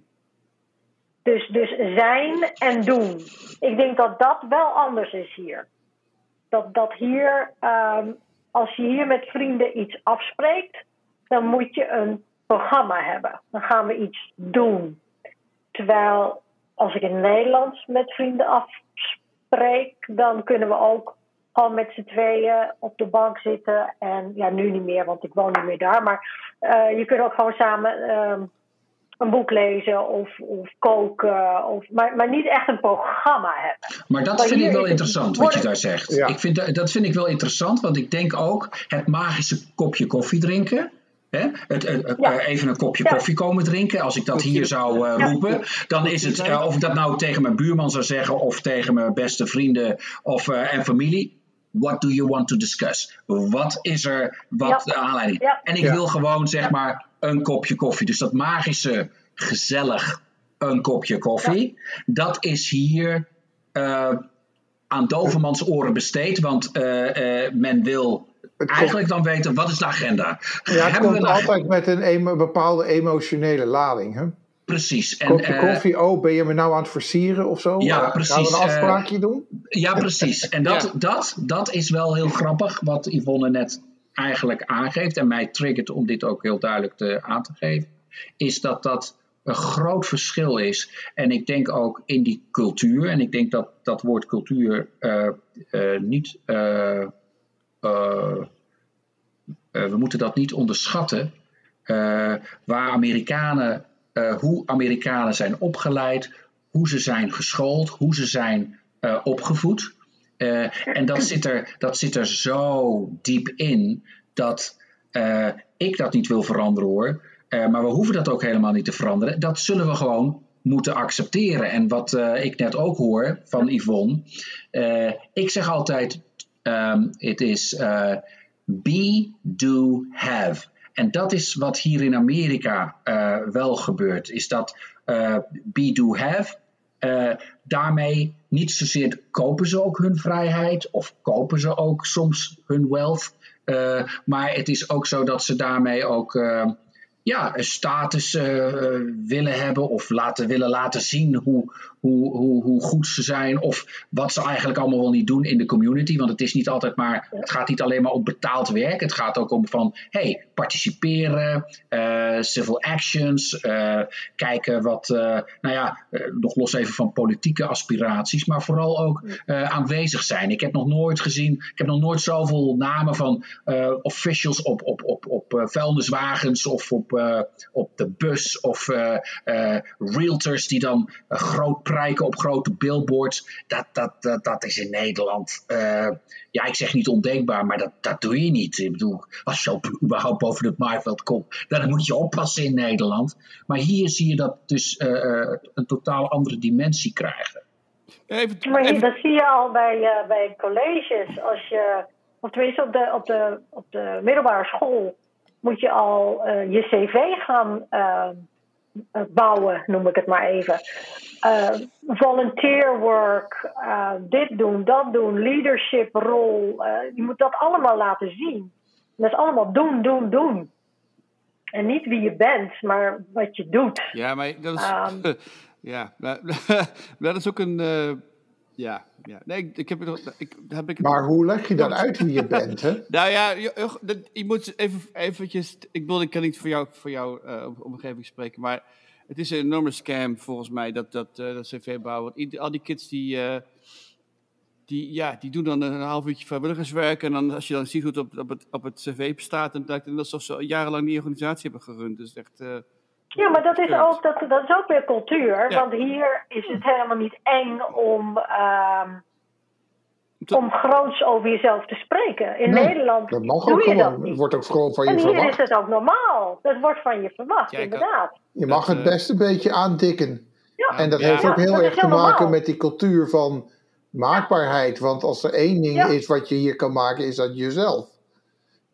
Dus, dus zijn en doen. Ik denk dat dat wel anders is hier. Dat, dat hier, ehm, als je hier met vrienden iets afspreekt, dan moet je een programma hebben. Dan gaan we iets doen. Terwijl als ik in Nederland met vrienden afspreek, dan kunnen we ook gewoon met z'n tweeën op de bank zitten. En ja, nu niet meer, want ik woon niet meer daar. Maar eh, je kunt ook gewoon samen ehm, een boek lezen of, of koken. Of, maar, maar niet echt een programma hebben. Maar dat Maar vind ik wel interessant wat je daar zegt. Ja. Ik vind dat, dat vind ik wel interessant, want ik denk ook het magische kopje koffie drinken. Hè? Het, het- het- Ja. eh, even een kopje Ja. koffie komen drinken. Als ik dat hier zou eh, Ja. roepen, dan is het, eh, of ik dat nou tegen mijn buurman zou zeggen of tegen mijn beste vrienden of, eh, en familie. What do you want to discuss? Wat is er, wat Ja. de aanleiding? Ja. En ik Ja. wil gewoon zeg maar een kopje koffie. Dus dat magische, gezellig, een kopje koffie. Dat is hier eh, aan dovermans oren besteed. Want eh, eh, men wil Het eigenlijk dan weten, wat is de agenda? Ja, het Hebben komt een ag- altijd met een emo- bepaalde emotionele lading. Hè? Precies. En, Kopje eh, koffie, oh, ben je me nou aan het versieren of zo? Ja, Eh, Gaan precies, we een eh, afspraakje doen? Ja, precies. En dat, Ja. dat, dat is wel heel grappig, wat Yvonne net eigenlijk aangeeft. En mij triggert om dit ook heel duidelijk te, aan te geven. Is dat dat een groot verschil is. En ik denk ook in die cultuur. En ik denk dat dat woord cultuur eh, eh, niet. eh, eh, eh, we moeten dat niet onderschatten. eh, waar Amerikanen, hoe Amerikanen zijn opgeleid, hoe ze zijn geschoold, hoe ze zijn eh, opgevoed. Eh, en dat zit, er, dat zit er zo diep in dat eh, ik dat niet wil veranderen hoor. Eh, maar we hoeven dat ook helemaal niet te veranderen. Dat zullen we gewoon moeten accepteren. En wat eh, ik net ook hoor van Yvonne. eh, ik zeg altijd: ehm, het is eh, be, do, have. En dat is wat hier in Amerika eh, wel gebeurt. Is dat eh, be, do, have. eh, daarmee niet zozeer kopen ze ook hun vrijheid of kopen ze ook soms hun wealth. maar het is ook zo dat ze daarmee ook ja, een status eh, willen hebben of laten, willen laten zien hoe, hoe, hoe, hoe goed ze zijn of wat ze eigenlijk allemaal wel niet doen in de community. Want het is niet altijd maar, het gaat niet alleen maar om betaald werk. Het gaat ook om van, hey, participeren, eh, civil actions, eh, kijken wat, nou ja, nog los even van politieke aspiraties, maar vooral ook aanwezig zijn. Ik heb nog nooit gezien, ik heb nog nooit zoveel namen van officials op, op, op, op vuilniswagens of op, eh, op de bus of eh, eh, realtors die dan groot prijken op grote billboards. Dat, dat, dat, dat is in Nederland, eh, ja, ik zeg niet ondenkbaar, maar dat, dat doe je niet. Ik bedoel, als je op, überhaupt boven het maaiveld komt, dan moet je oppassen in Nederland. Maar hier zie je dat dus eh, eh, een totaal andere dimensie krijgen. Even, Maar dat zie je al bij, eh, bij colleges. Als je, of tenminste op de, op, de, op de middelbare school, moet je al eh, je cv gaan eh, eh, bouwen, noem ik het maar even. Eh, volunteer work, dit doen, dat doen, leadership rol. je moet dat allemaal laten zien. Dat is allemaal doen, doen, doen. En niet wie je bent, maar wat je doet. Ja, maar dat is. Ehm. ja, dat is ook een. Ja, ja. Nee, ik, heb het. Ik, heb ik, Maar hoe leg je dan uit wie je bent? Hè? Nou ja, je, je- dat- je moet even eventjes. Ik bedoel, ik kan niet voor jou, voor jou eh, omgeving spreken, maar het is een enorme scam volgens mij dat, dat, eh, dat cv bouwen. Want ieder- al die kids die, eh, die, ja, die doen dan een half uurtje vrijwilligerswerk en dan als je dan ziet hoe het op, op, het, op het cv staat, dan lijkt het alsof ze jarenlang die organisatie hebben gerund. Dus echt. Ja, maar dat is ook, dat, dat is ook weer cultuur. Ja. Want hier is het helemaal niet eng om, ehm, Te- om groots over jezelf te spreken. In Nee, Nederland Dat mag doe ook je dat niet. Het wordt ook gewoon van en je hier is verwacht. het ook normaal. Dat wordt van je verwacht, inderdaad. Je mag het eh, best een beetje aandikken. Ja. En dat Ja. heeft ook heel erg te maken normaal. met die cultuur van maakbaarheid. Want als er één ding Ja. is wat je hier kan maken, is dat jezelf.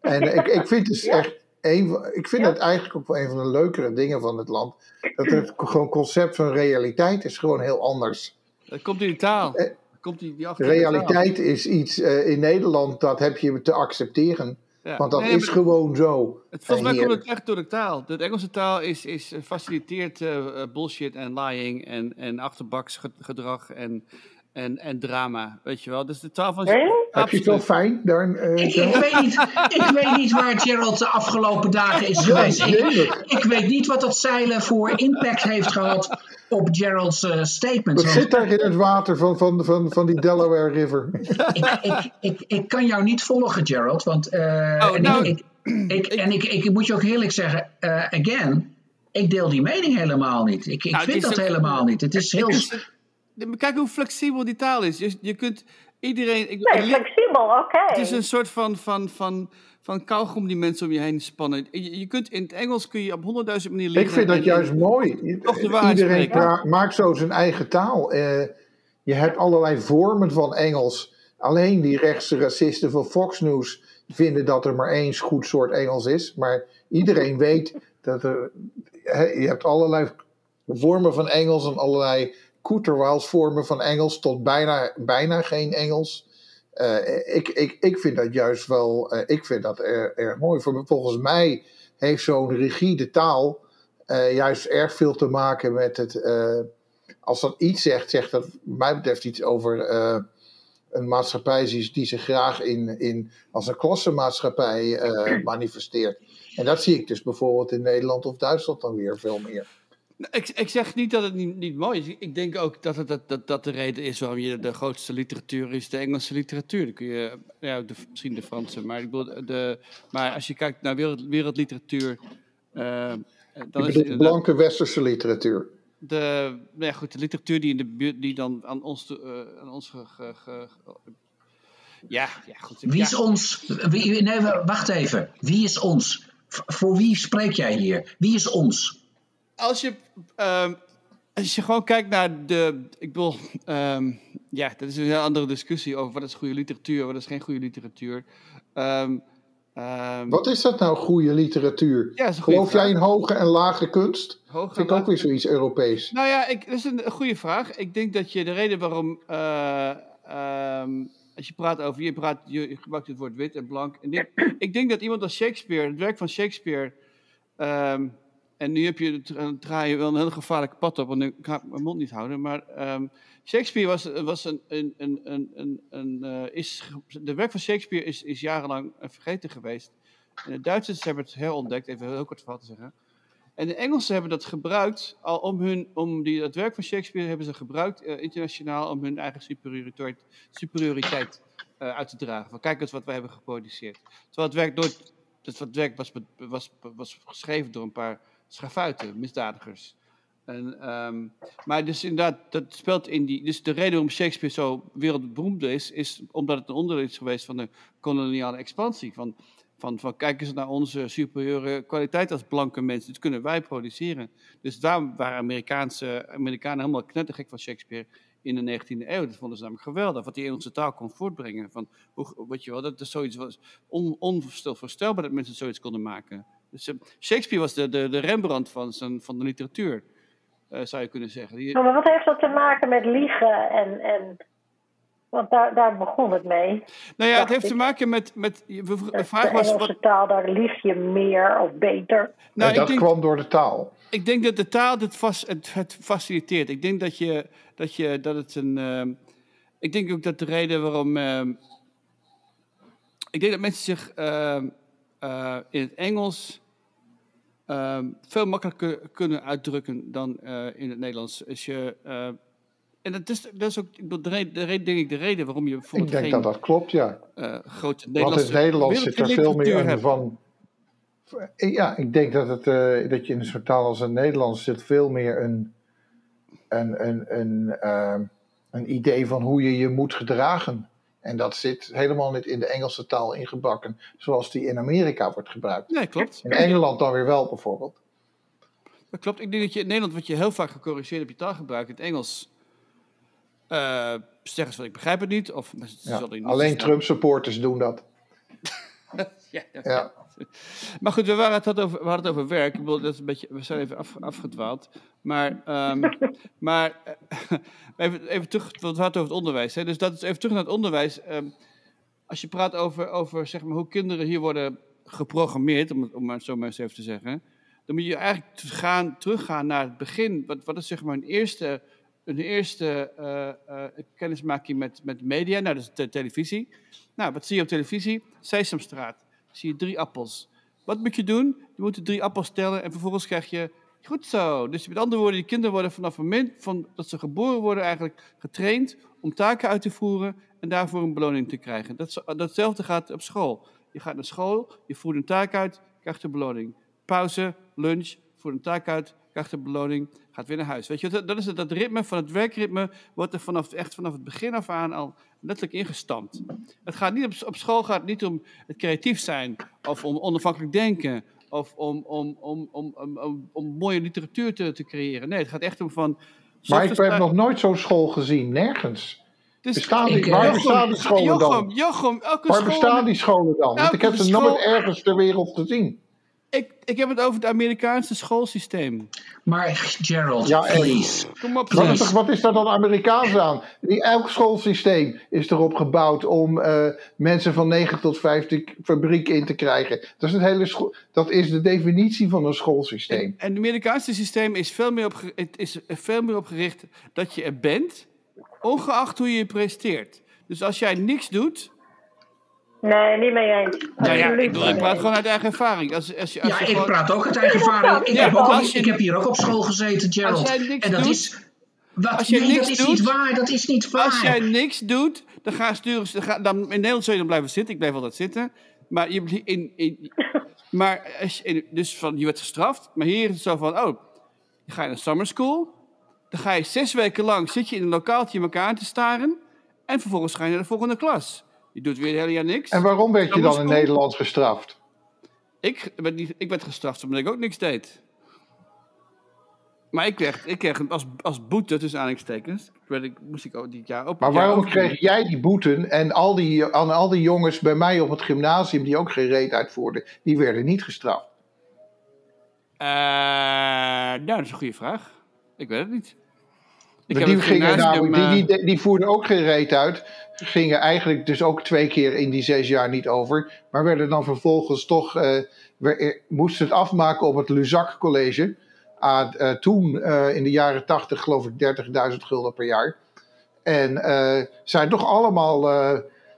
En ik, ik vind het Ja. echt. Een, ik vind Ja. het eigenlijk ook wel een van de leukere dingen van het land. Dat het gewoon concept van realiteit is gewoon heel anders. dat komt in die taal. Eh, komt die, die de taal. Realiteit is iets eh, in Nederland dat heb je te accepteren. Ja. Want dat Nee, is gewoon zo. Het, volgens En mij komt het echt door de taal. De Engelse taal is, is eh, faciliteert eh, eh, bullshit en lying en, en achterbaks gedrag en, en, en drama. Weet je wel? Dus de van. Really? Heb je het wel Absoluut. fijn daar? eh, Ik, weet niet, ik weet niet waar Gerald de afgelopen dagen is geweest. Ik, ik weet niet wat dat zeilen voor impact heeft gehad op Gerald's eh, statements. Wat zit daar in het water van, van, van, van die Delaware River? ik, ik, ik, ik kan jou niet volgen, Gerald. Want, eh, Oh, en, nou, ik, ik, ik, en ik, ik moet je ook eerlijk zeggen, eh, again, ik deel die mening helemaal niet. Ik, ik Nou, vind is dat ook- helemaal niet. Het is heel... Het is- Kijk hoe flexibel die taal is. Je, je kunt iedereen. Ik, Nee, ik- flexibel, oké. het is een soort van, van, van, van kauwgom die mensen om je heen spannen. Je, je kunt in het Engels kun je op honderdduizend manieren Ik liggen. vind dat en- juist en- mooi. Toch de waarheid Iedereen maakt zo zijn eigen taal. Eh, je hebt allerlei vormen van Engels. Alleen die rechtse racisten van Fox News vinden dat er maar één goed soort Engels is. Maar iedereen weet dat er. hè, je hebt allerlei vormen van Engels en allerlei vormen van Engels tot bijna, bijna geen Engels. Eh, ik, ik, ik vind dat juist wel. eh, ik vind dat er- erg mooi. Volgens mij heeft zo'n rigide taal eh, juist erg veel te maken met het. als dat iets zegt, zegt dat, wat mij betreft, iets over een maatschappij die, die zich graag in, in, als een klassenmaatschappij manifesteert. En dat zie ik dus bijvoorbeeld in Nederland of Duitsland dan weer veel meer. Nou, Ik, ik zeg niet dat het niet, niet mooi is. Ik denk ook dat, het, dat, dat dat de reden is waarom je de grootste literatuur is, de Engelse literatuur. Dan kun je, ja, de, misschien de Franse, maar, ik bedoel, de, maar als je kijkt naar wereld, wereldliteratuur, eh, dan is inderdaad blanke westerse literatuur. de, nou ja, goed, de literatuur die, in de buurt, die dan aan ons, te- eh, aan ons ge, ge- ge- ja, ja, goed. Wie ja. is ons? Wie, nee, wacht even. Wie is ons? V- voor wie spreek jij hier? Wie is ons? Als je, ehm, als je gewoon kijkt naar de. Ik bedoel, ehm, ja, dat is een heel andere discussie over wat is goede literatuur, wat is geen goede literatuur. Ehm, Wat is dat nou, goede literatuur? Ja, goede Geloof jij in hoge en lage kunst? hoog Vind ik ook weer zoiets Europees. Nou ja, ik, dat is een goede vraag. Ik denk dat je de reden waarom. eh, als je praat over. Je, praat, je, gebruikt het woord wit en blank. En dit, ik denk dat iemand als Shakespeare. Het werk van Shakespeare. En nu heb je draai je wel een heel gevaarlijk pad op. Want ik mijn mond niet houden. Maar ehm, Shakespeare was, was een. een, een, een, een, eh, is, de werk van Shakespeare is, is jarenlang eh, vergeten geweest. En de Duitsers hebben het herontdekt. Even heel kort verhaal te zeggen. En de Engelsen hebben dat gebruikt al om hun, om die, het werk van Shakespeare hebben ze gebruikt eh, internationaal om hun eigen superioriteit, superioriteit uit te dragen. Van kijk eens wat wij hebben geproduceerd. Terwijl het werk dat het werk was, was, was geschreven door een paar schafuiten, misdadigers. En, ehm, maar dus inderdaad, dat speelt in die. Dus de reden waarom Shakespeare zo wereldberoemd is, is omdat het een onderdeel is geweest van de koloniale expansie. Van, van, van kijk eens naar onze superieure kwaliteit als blanke mensen. Dit kunnen wij produceren. Dus daar waren Amerikaanse, Amerikanen helemaal knettergek van Shakespeare in de 19e eeuw. Dat vonden ze namelijk geweldig. Wat hij in onze taal kon voortbrengen. Van, hoe, je wel, dat er zoiets was on, onvoorstelbaar dat mensen zoiets konden maken. Dus eh, Shakespeare was de, de, de Rembrandt van, zijn, van de literatuur, eh, zou je kunnen zeggen. Die, Maar wat heeft dat te maken met liegen en... en want daar, daar begon het mee. nou ja, het heeft te maken met. met we- we- de De vraag was. Engelse Wat, taal, daar lieg je meer of beter. nou, en dat denk, kwam door de taal. Ik denk dat de taal dit vast, het, het faciliteert. Ik denk dat, je, dat, je, dat het een. ehm, ik denk ook dat de reden waarom. ehm, ik denk dat mensen zich ehm, eh, in het Engels ehm, veel makkelijker kunnen uitdrukken dan eh, in het Nederlands. Als je, eh, en dat is, dat is ook ik bedoel, de reden, de reden, denk ik, de reden waarom je Ik bijvoorbeeld denk geen dat dat klopt, ja. eh, grote Want in Nederlandse het Nederlands zit er veel meer van. Ja, ik denk dat, het, dat je in zo'n taal als het Nederlands zit veel meer een, een, een, een, eh, een idee van hoe je je moet gedragen. En dat zit helemaal niet in de Engelse taal ingebakken, zoals die in Amerika wordt gebruikt. Nee, klopt. In Engeland dan weer wel, bijvoorbeeld. Dat klopt. Ik denk dat je in Nederland wordt je heel vaak gecorrigeerd op je taalgebruik. In het Engels eh, zeggen ze van ik begrijp het niet. Of Ja. Alleen. Trump-supporters doen dat. Ja, ja. Maar goed, we, waren het had over, we hadden het over werk. Ik bedoel, dat is een beetje, we zijn even af, afgedwaald. Maar, ehm, maar eh, even, even terug, want we hadden het over het onderwijs. Hè? Dus dat is even terug naar het onderwijs. Ehm, als je praat over, over zeg maar, hoe kinderen hier worden geprogrammeerd, om, het- om maar zo maar eens even te zeggen. Dan moet je eigenlijk gaan, teruggaan naar het begin. Wat, wat is zeg maar een eerste, een eerste eh, eh, kennismaking met, met media? Nou, dat is de televisie. Nou, wat zie je op televisie? Sesamstraat. Zie je drie appels. Wat moet je doen? Je moet de drie appels tellen en vervolgens krijg je... Goed zo. Dus met andere woorden, die kinderen worden vanaf het moment van dat ze geboren worden eigenlijk getraind om taken uit te voeren en daarvoor een beloning te krijgen. Datzelfde gaat op school. Je gaat naar school, je voert een taak uit, krijgt een beloning. Pauze, lunch, voert een taak uit, krijgt een beloning, gaat weer naar huis. Weet je, dat, dat is het, dat ritme van het werkritme wordt er vanaf, echt vanaf het begin af aan al letterlijk ingestampt. Het gaat niet op, op school gaat het niet om het creatief zijn of om onafhankelijk denken of om, om, om, om, om, om, om mooie literatuur te, te creëren. Nee, het gaat echt om van. Maar ik heb voor- nog nooit zo'n school gezien, nergens. Dus Bestaan die, Ik, waar Jochem, bestaan die scholen Jochem, dan? Jochem, elke Waar school... bestaan die scholen dan? Want ik heb ze nooit ergens ter wereld gezien. Ik, ik heb het over het Amerikaanse schoolsysteem. Maar Gerald, Ja, please. Kom op, Wat is, wat is daar dan Amerikaans aan? Die, elk schoolsysteem is erop gebouwd om eh, mensen van 9 tot 5 de fabriek in te krijgen. Dat is, het hele school, dat is de definitie van een schoolsysteem. En het Amerikaanse systeem is veel, meer op, het is veel meer op gericht dat je er bent, ongeacht hoe je je presteert. Dus als jij niks doet, Nee, niet mee eens. nou ja, ik, praat gewoon uit eigen ervaring. Als, als, je- als Ja, je ik gewoon- praat ook uit eigen ervaring. Ik, Ja, heb, ook, je- ik heb hier ook op school gezeten, Gerald. Als jij niks en dat doet- is. Wat, als je nee, niks dat is niet waar. Dat is niet waar. Als jij niks doet, dan gaan sturen ze. Dan ga, dan, in Nederland zul je dan blijven zitten. Ik blijf altijd zitten. Maar, je, in, in, maar als je, in- dus van, je werd gestraft. Maar hier is het zo van: oh, ga je naar summer school. Dan ga je zes weken lang zit je in een lokaaltje elkaar aan te staren. En vervolgens ga je naar de volgende klas. Je doet weer het hele jaar niks. En waarom werd je dan in? Nederland gestraft? Ik werd, niet, ik werd gestraft omdat ik ook niks deed. Maar ik kreeg, ik kreeg als, als boete, tussen aanhalingstekens, werd ik, moest ik ook dit jaar op. Maar waarom kreeg jij die boeten en al die, aan al die jongens bij mij op het gymnasium die ook geen reet uitvoerden, die werden niet gestraft? Eh, nou, dat is een goede vraag. Ik weet het niet. Die, het gingen gymnasium, namelijk, die, eh, die, die voerden ook geen reet uit. Gingen eigenlijk dus ook twee keer in die zes jaar niet over. Maar werden dan vervolgens toch. eh, eh, moesten het afmaken op het Luzak College. Ah, toen in de jaren tachtig, geloof ik, 30.000 gulden per jaar. En zijn toch allemaal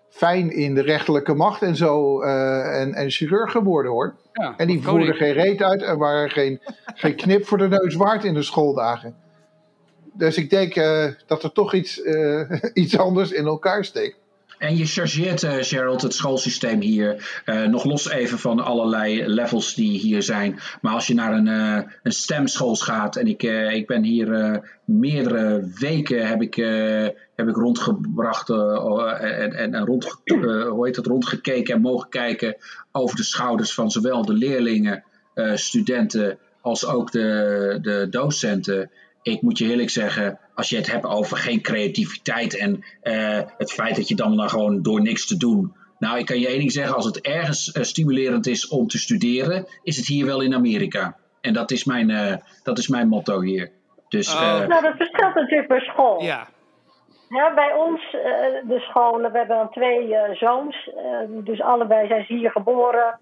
fijn in de rechterlijke macht en zo. en, en chirurg geworden hoor. ja, En die voerden geen reet uit en waren geen, geen knip voor de neus waard in de schooldagen. Dus ik denk eh, dat er toch iets, eh, iets anders in elkaar steekt. En je chargeert, eh, Gerald, het schoolsysteem hier. nog los even van allerlei levels die hier zijn. Maar als je naar een, eh een stemschool gaat. En ik, ik ben hier meerdere weken heb ik, heb ik rondgebracht. en, en, en rond, hoe heet het, rondgekeken en mogen kijken over de schouders van zowel de leerlingen, studenten. als ook de, de docenten. Ik moet je eerlijk zeggen, als je het hebt over geen creativiteit en eh, het feit dat je dan, dan gewoon door niks te doen. Nou, ik kan je één ding zeggen, als het ergens eh, stimulerend is om te studeren, is het hier wel in Amerika. En dat is mijn, eh, dat is mijn motto hier. Dus Oh. eh, Nou, dat verschilt natuurlijk per school. Ja, Ja, bij ons, eh, de scholen, we hebben dan twee zoons. eh, dus allebei zijn ze hier geboren.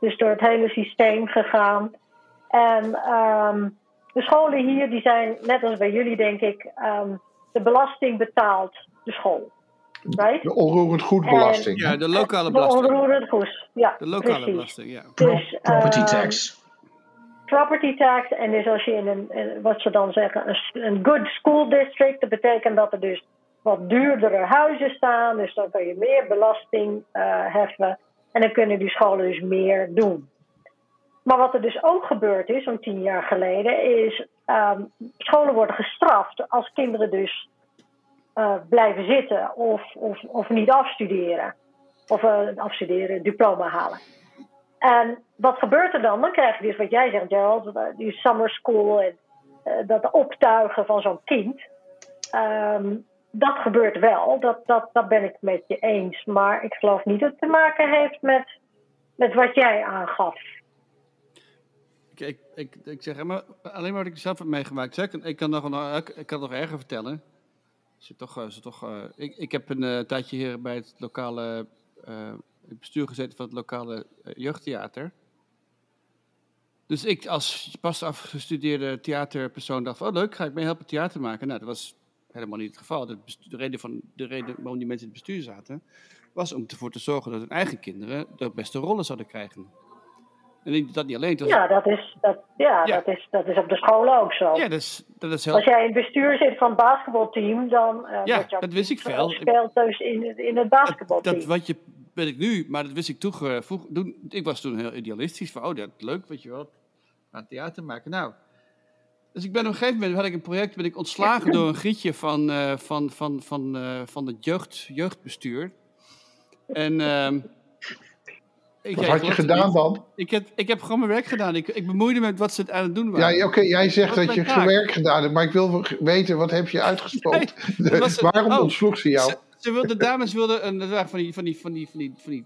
Dus door het hele systeem gegaan. En ehm, de scholen hier, die zijn, net als bij jullie denk ik, ehm, de belasting betaalt de school. Right? De onroerend goedbelasting. ja de lokale De belasting. onroerend goed. Ja, De lokale precies. belasting, ja. Dus, property ehm, tax. property tax. En dus als je in een, in wat ze dan zeggen, een, een good school district, dat betekent dat er dus wat duurdere huizen staan. Dus dan kun je meer belasting eh, heffen. En dan kunnen die scholen dus meer doen. Maar wat er dus ook gebeurd is, zo'n tien jaar geleden, is ehm, scholen worden gestraft als kinderen dus eh, blijven zitten of, of, of niet afstuderen. Of eh, afstuderen, diploma halen. En wat gebeurt er dan? Dan krijg je dus wat jij zegt, Gerald, eh, die summer school en dat optuigen van zo'n kind. Ehm, dat gebeurt wel, dat, dat, dat ben ik met je eens. Maar ik geloof niet dat het te maken heeft met, met wat jij aangaf. Ik, ik, ik, zeg alleen maar wat ik zelf heb meegemaakt. Zeg, ik, kan nog, een- ik, kan nog erger vertellen. Het toch, het toch, eh, ik, ik heb een eh, tijdje hier bij het lokale eh, bestuur gezeten van het lokale eh, jeugdtheater. Dus ik als pas afgestudeerde theaterpersoon dacht oh leuk, ga ik mee helpen theater maken. Nou, dat was helemaal niet het geval. De, reden, van, de reden waarom die mensen in het bestuur zaten, was om ervoor te zorgen dat hun eigen kinderen de beste rollen zouden krijgen. En ik- dat niet alleen. Ja, dat is, dat, ja, Ja. Dat, is, dat is op de scholen ook zo. Ja, dat is, dat is heel... Als jij in het bestuur zit van het basketbalteam, dan eh Ja, dat wist ik veel. gespeeld dus in, het- in het basketbalteam. dat wat je ben ik nu, maar dat wist ik vroeg. Doen, ik was toen heel idealistisch van, oh, dat is leuk, weet je wel, aan theater maken. Nou, dus ik ben op een gegeven moment had ik een project, ben ik ontslagen door een grietje van, eh, van, van, van, eh, van het jeugd, jeugdbestuur. En ehm, ik, Wat had je gedaan dan? Ik heb, ik heb gewoon mijn werk gedaan. Ik, ik bemoeide me met wat ze aan het doen waren. Ja, oké, jij zegt dat je taak? gewerkt gedaan hebt, maar ik wil weten wat heb je uitgesproken. Waarom oh. ontsloeg ze jou? Ze, ze wilden, de dames wilden, een, dat waren van die, van die, van die, van die, van die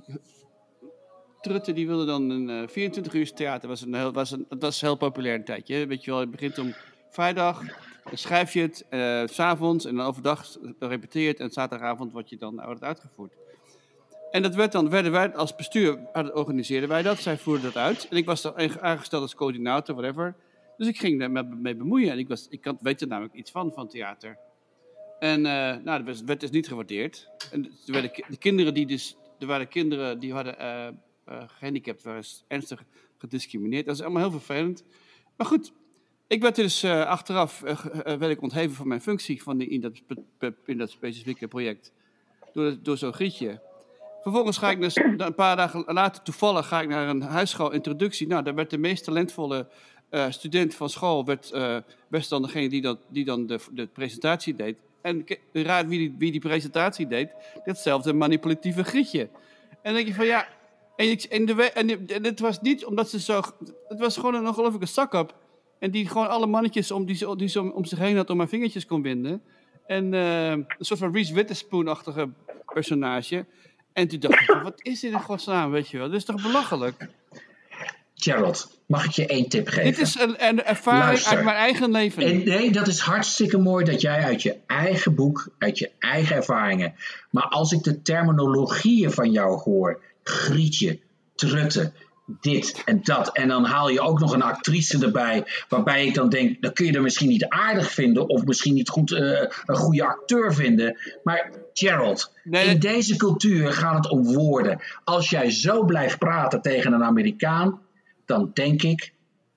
trutten, die wilden dan een eh 24 uur theater. Was een, was een, dat was heel populair een tijdje. Weet je wel, het begint om vrijdag, dan schrijf je het, eh, s s'avonds en dan overdag repeteert en zaterdagavond wordt je dan wordt het uitgevoerd. En dat werd dan, werden wij als bestuur, hadden- organiseerden wij dat. Zij voerden dat uit. En ik was er aange- aangesteld als coördinator, whatever. Dus ik ging daar met- mee bemoeien. En ik, was, ik had, weet er namelijk iets van, van theater. En eh, nou, dat werd dus niet gewaardeerd. En werden ki- de kinderen die dus... Er waren kinderen die hadden eh, eh, gehandicapt, waren ernstig gediscrimineerd. Dat is allemaal heel vervelend. Maar goed, ik werd dus eh, achteraf eh, eh, werd ik ontheven van mijn functie van die, in, dat, in dat specifieke project. Door, door zo'n grietje. Vervolgens ga ik dus een paar dagen later toevallig ga ik naar een huisschool introductie. Nou, daar werd de meest talentvolle eh, student van school werd, eh, best dan degene die, dat, die dan de, de presentatie deed. En raad wie die, wie die presentatie deed. Datzelfde manipulatieve grietje. En dan denk je van ja. En, en, de, en, en het was niet omdat ze zo. Het was gewoon een ongelooflijke zak-up. En die gewoon alle mannetjes om, die, ze- die ze om, om zich heen had om haar vingertjes kon winden. En eh, een soort van Reese Witherspoon-achtige personage. En toen dacht ik, wat is dit in godsnaam, weet je wel? Dit is toch belachelijk? Gerald, mag ik je één tip geven? Dit is een, een ervaring Luister. uit mijn eigen leven. En nee, dat is hartstikke mooi dat jij uit je eigen boek, uit je eigen ervaringen. Maar als ik de terminologieën van jou hoor, grietje, trutte, dit en dat. En dan haal je ook nog een actrice erbij, waarbij ik dan denk, dan kun je er misschien niet aardig vinden, of misschien niet goed, eh, een goede acteur vinden. Maar Gerald, Nee, in deze cultuur gaat het om woorden. Als jij zo blijft praten tegen een Amerikaan, dan denk ik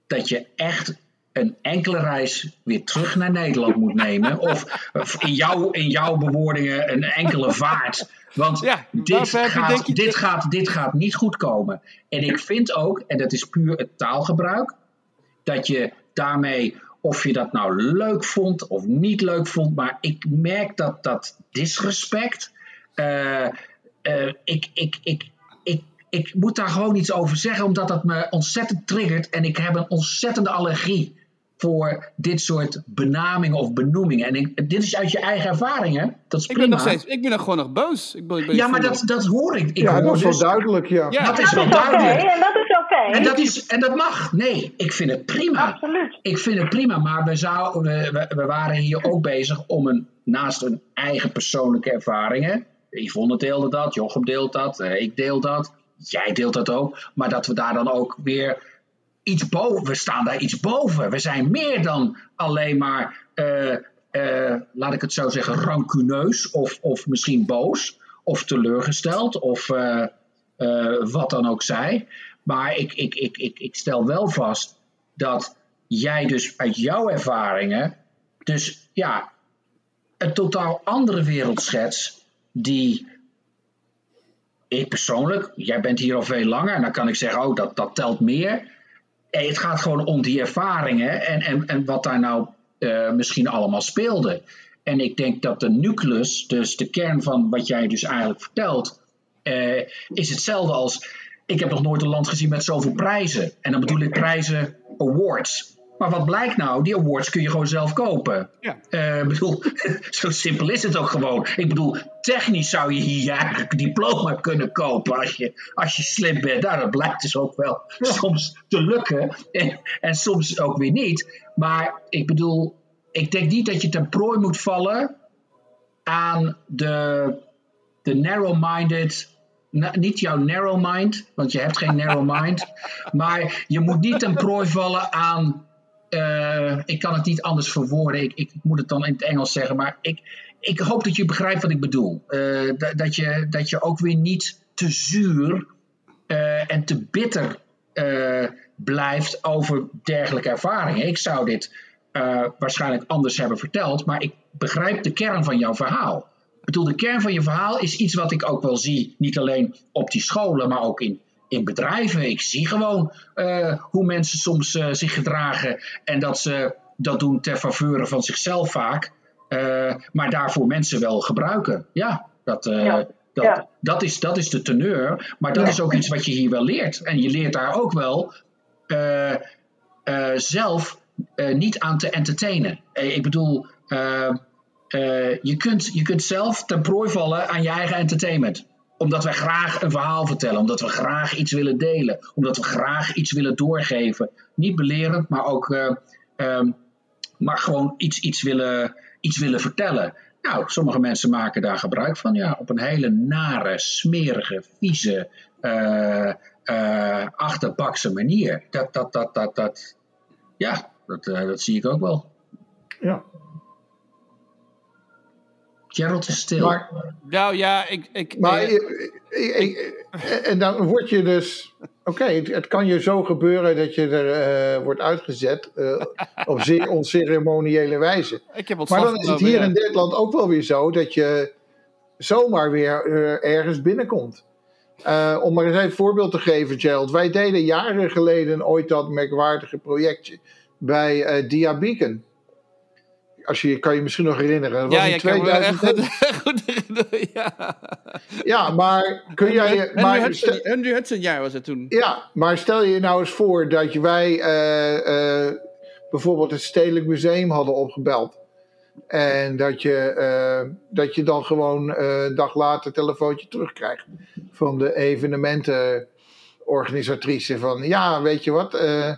dat je echt een enkele reis weer terug naar Nederland moet nemen. Of of in jouw, in jouw bewoordingen een enkele vaart. Want Ja, dit, gaat, je- dit, gaat, dit gaat niet goed komen. En ik vind ook, en dat is puur het taalgebruik, dat je daarmee, of je dat nou leuk vond of niet leuk vond, maar ik merk dat dat disrespect. eh, eh, ik, ik, ik, ik, ik moet daar gewoon iets over zeggen, omdat dat me ontzettend triggert. En ik heb een ontzettende allergie voor dit soort benamingen of benoemingen. En ik, dit is uit je eigen ervaring, hè? Dat is ik, ben nog steeds, ik ben nog gewoon nog boos. Ik ben, ik ben ja, maar dat, dat hoor ik. ik ja, hoor dat is wel dus- duidelijk, ja. Ja. Dat is Dat wel is duidelijk. en dat is oké. En dat, is, en dat mag. Nee, ik vind het prima. Absoluut. Ik vind het prima, maar we, zou, we, we, we waren hier ook bezig om een, naast een eigen persoonlijke ervaringen. Yvonne deelde dat, Jochem deelt dat, eh, ik deel dat, jij deelt dat ook. Maar dat we daar dan ook weer iets boven, we staan daar iets boven. We zijn meer dan alleen maar, eh, eh, laat ik het zo zeggen, rancuneus of, of misschien boos of teleurgesteld of eh, wat dan ook zij. Maar ik, ik, ik, ik, ik stel wel vast dat jij dus uit jouw ervaringen, dus ja, een totaal andere wereld schets die ik persoonlijk, jij bent hier al veel langer en dan kan ik zeggen, oh, dat, dat telt meer. Het gaat gewoon om die ervaringen en, en, en wat daar nou eh, misschien allemaal speelde. En ik denk dat de nucleus, dus de kern van wat jij dus eigenlijk vertelt, eh, is hetzelfde als. Ik heb nog nooit een land gezien met zoveel prijzen. En dan bedoel ik prijzen, awards. Maar wat blijkt nou? Die awards kun je gewoon zelf kopen. Ja. Ik bedoel, zo simpel is het ook gewoon. Ik bedoel, technisch zou je hier diploma kunnen kopen als je, als je slim bent. Nou, dat blijkt dus ook wel soms te lukken en, en soms ook weer niet. Maar ik bedoel, ik denk niet dat je ten prooi moet vallen aan de, de narrow-minded. na- niet jouw narrow mind, want je hebt geen narrow mind. Maar je moet niet ten prooi vallen aan eh, ik kan het niet anders verwoorden. Ik, ik moet het dan in het Engels zeggen. Maar ik, ik hoop dat je begrijpt wat ik bedoel. Eh, dat, je, dat je ook weer niet te zuur eh, en te bitter blijft over dergelijke ervaringen. Ik zou dit waarschijnlijk anders hebben verteld. Maar ik begrijp de kern van jouw verhaal. Ik bedoel, de kern van je verhaal is iets wat ik ook wel zie. Niet alleen op die scholen, maar ook in, in bedrijven. Ik zie gewoon eh, hoe mensen soms eh, zich gedragen en dat ze dat doen ter faveur van zichzelf vaak, eh, maar daarvoor mensen wel gebruiken. Ja, dat, Ja. dat, Ja. dat, is, dat is de teneur, maar dat Ja. is ook iets wat je hier wel leert. En je leert daar ook wel zelf niet aan te entertainen. Ik bedoel, je, kunt, je kunt zelf ten prooi vallen aan je eigen entertainment. Omdat we graag een verhaal vertellen, omdat we graag iets willen delen, omdat we graag iets willen doorgeven. Niet belerend, maar ook eh, ehm, maar gewoon iets, iets, willen, iets willen vertellen. Nou, sommige mensen maken daar gebruik van, ja, op een hele nare, smerige, vieze, eh eh, achterbakse manier. Dat, dat, dat, dat, dat, ja, dat, dat zie ik ook wel. Ja. Gerald is stil. Maar, Nou ja, ik... ik maar eh, ik- ik- ik- en dan word je dus. Oké, het, het kan je zo gebeuren dat je er eh, wordt uitgezet eh, op zeer onceremoniële wijze. ik heb Maar dan is het hier ja. in dit land ook wel weer zo dat je zomaar weer eh, ergens binnenkomt. Eh, om maar eens even een voorbeeld te geven, Gerald. Wij deden jaren geleden ooit dat merkwaardige projectje bij eh Diabeacon. Als je kan je misschien nog herinneren. Dat was in ja, ik kan me wel echt 2000. goed, goed ja. Ja, maar kun jij Maar, Hudson, stel- Henry Hudson jaar was het toen. ja, maar stel je nou eens voor dat je wij eh, eh, bijvoorbeeld het Stedelijk Museum hadden opgebeld. En dat je, eh, dat je dan gewoon eh, een dag later een telefoontje terugkrijgt van de evenementenorganisatrice. Van ja, weet je wat, eh,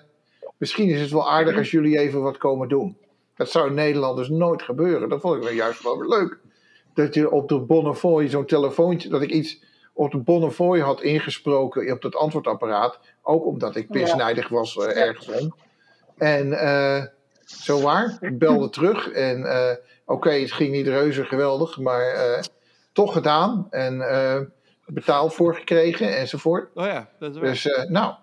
misschien is het wel aardig als jullie even wat komen doen. Dat zou in Nederland dus nooit gebeuren. Dat vond ik wel juist wel weer leuk. Dat je op de Bonnefoy zo'n telefoontje, dat ik iets op de Bonnefoy had ingesproken op dat antwoordapparaat. Ook omdat ik pisnijdig was eh, ergens om. En eh, zo waar, ik belde terug. En eh, oké, het ging niet reuze geweldig, maar eh, toch gedaan. En eh, betaald voor gekregen enzovoort. Oh ja, dat is waar. Dus eh, nou,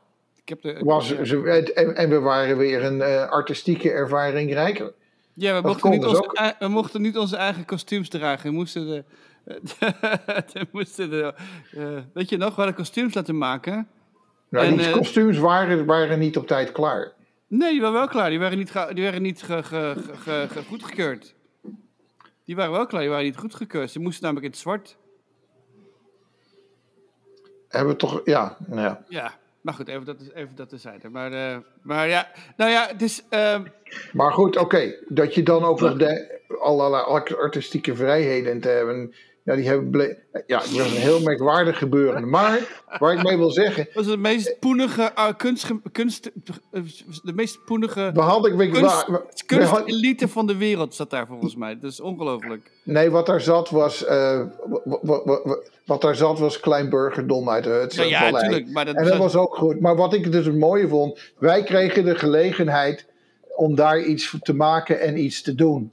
ik heb de, was, ze- en, en we waren weer een eh, artistieke ervaring rijker. Ja, we mochten, niet dus onze, we mochten niet onze eigen kostuums dragen. We moesten de... we moesten de eh, weet je nog, we hadden kostuums laten maken. Nou, En, die eh, kostuums waren, waren niet op tijd klaar. Nee, die waren wel klaar. Die waren niet, die waren niet ge- ge- goedgekeurd. Die waren wel klaar, die waren niet goedgekeurd. Ze moesten namelijk in het zwart. Hebben we toch, ja, nou ja. Ja, maar goed, even dat, is, even dat terzijde. Maar, eh, maar ja, nou ja, het is... ehm, Maar goed, oké, dat je dan ook nog de allerlei artistieke vrijheden te hebben. Ja, die hebben ja, dat was een heel merkwaardig gebeuren. Maar waar ik mee wil zeggen, was het meest poenige uh, kunst, kunst, eh, de meest poenige hadden, we, kunst, had- kunstelite van de wereld zat daar volgens mij. Dat is ongelooflijk. nee, wat daar zat was, eh, wa- wa- wa- wa- wat daar zat was klein burgerdom uit de Ja, ja. Maar dat, En dat was ook goed. Maar wat ik dus het mooie vond, wij kregen de gelegenheid om daar iets te maken en iets te doen.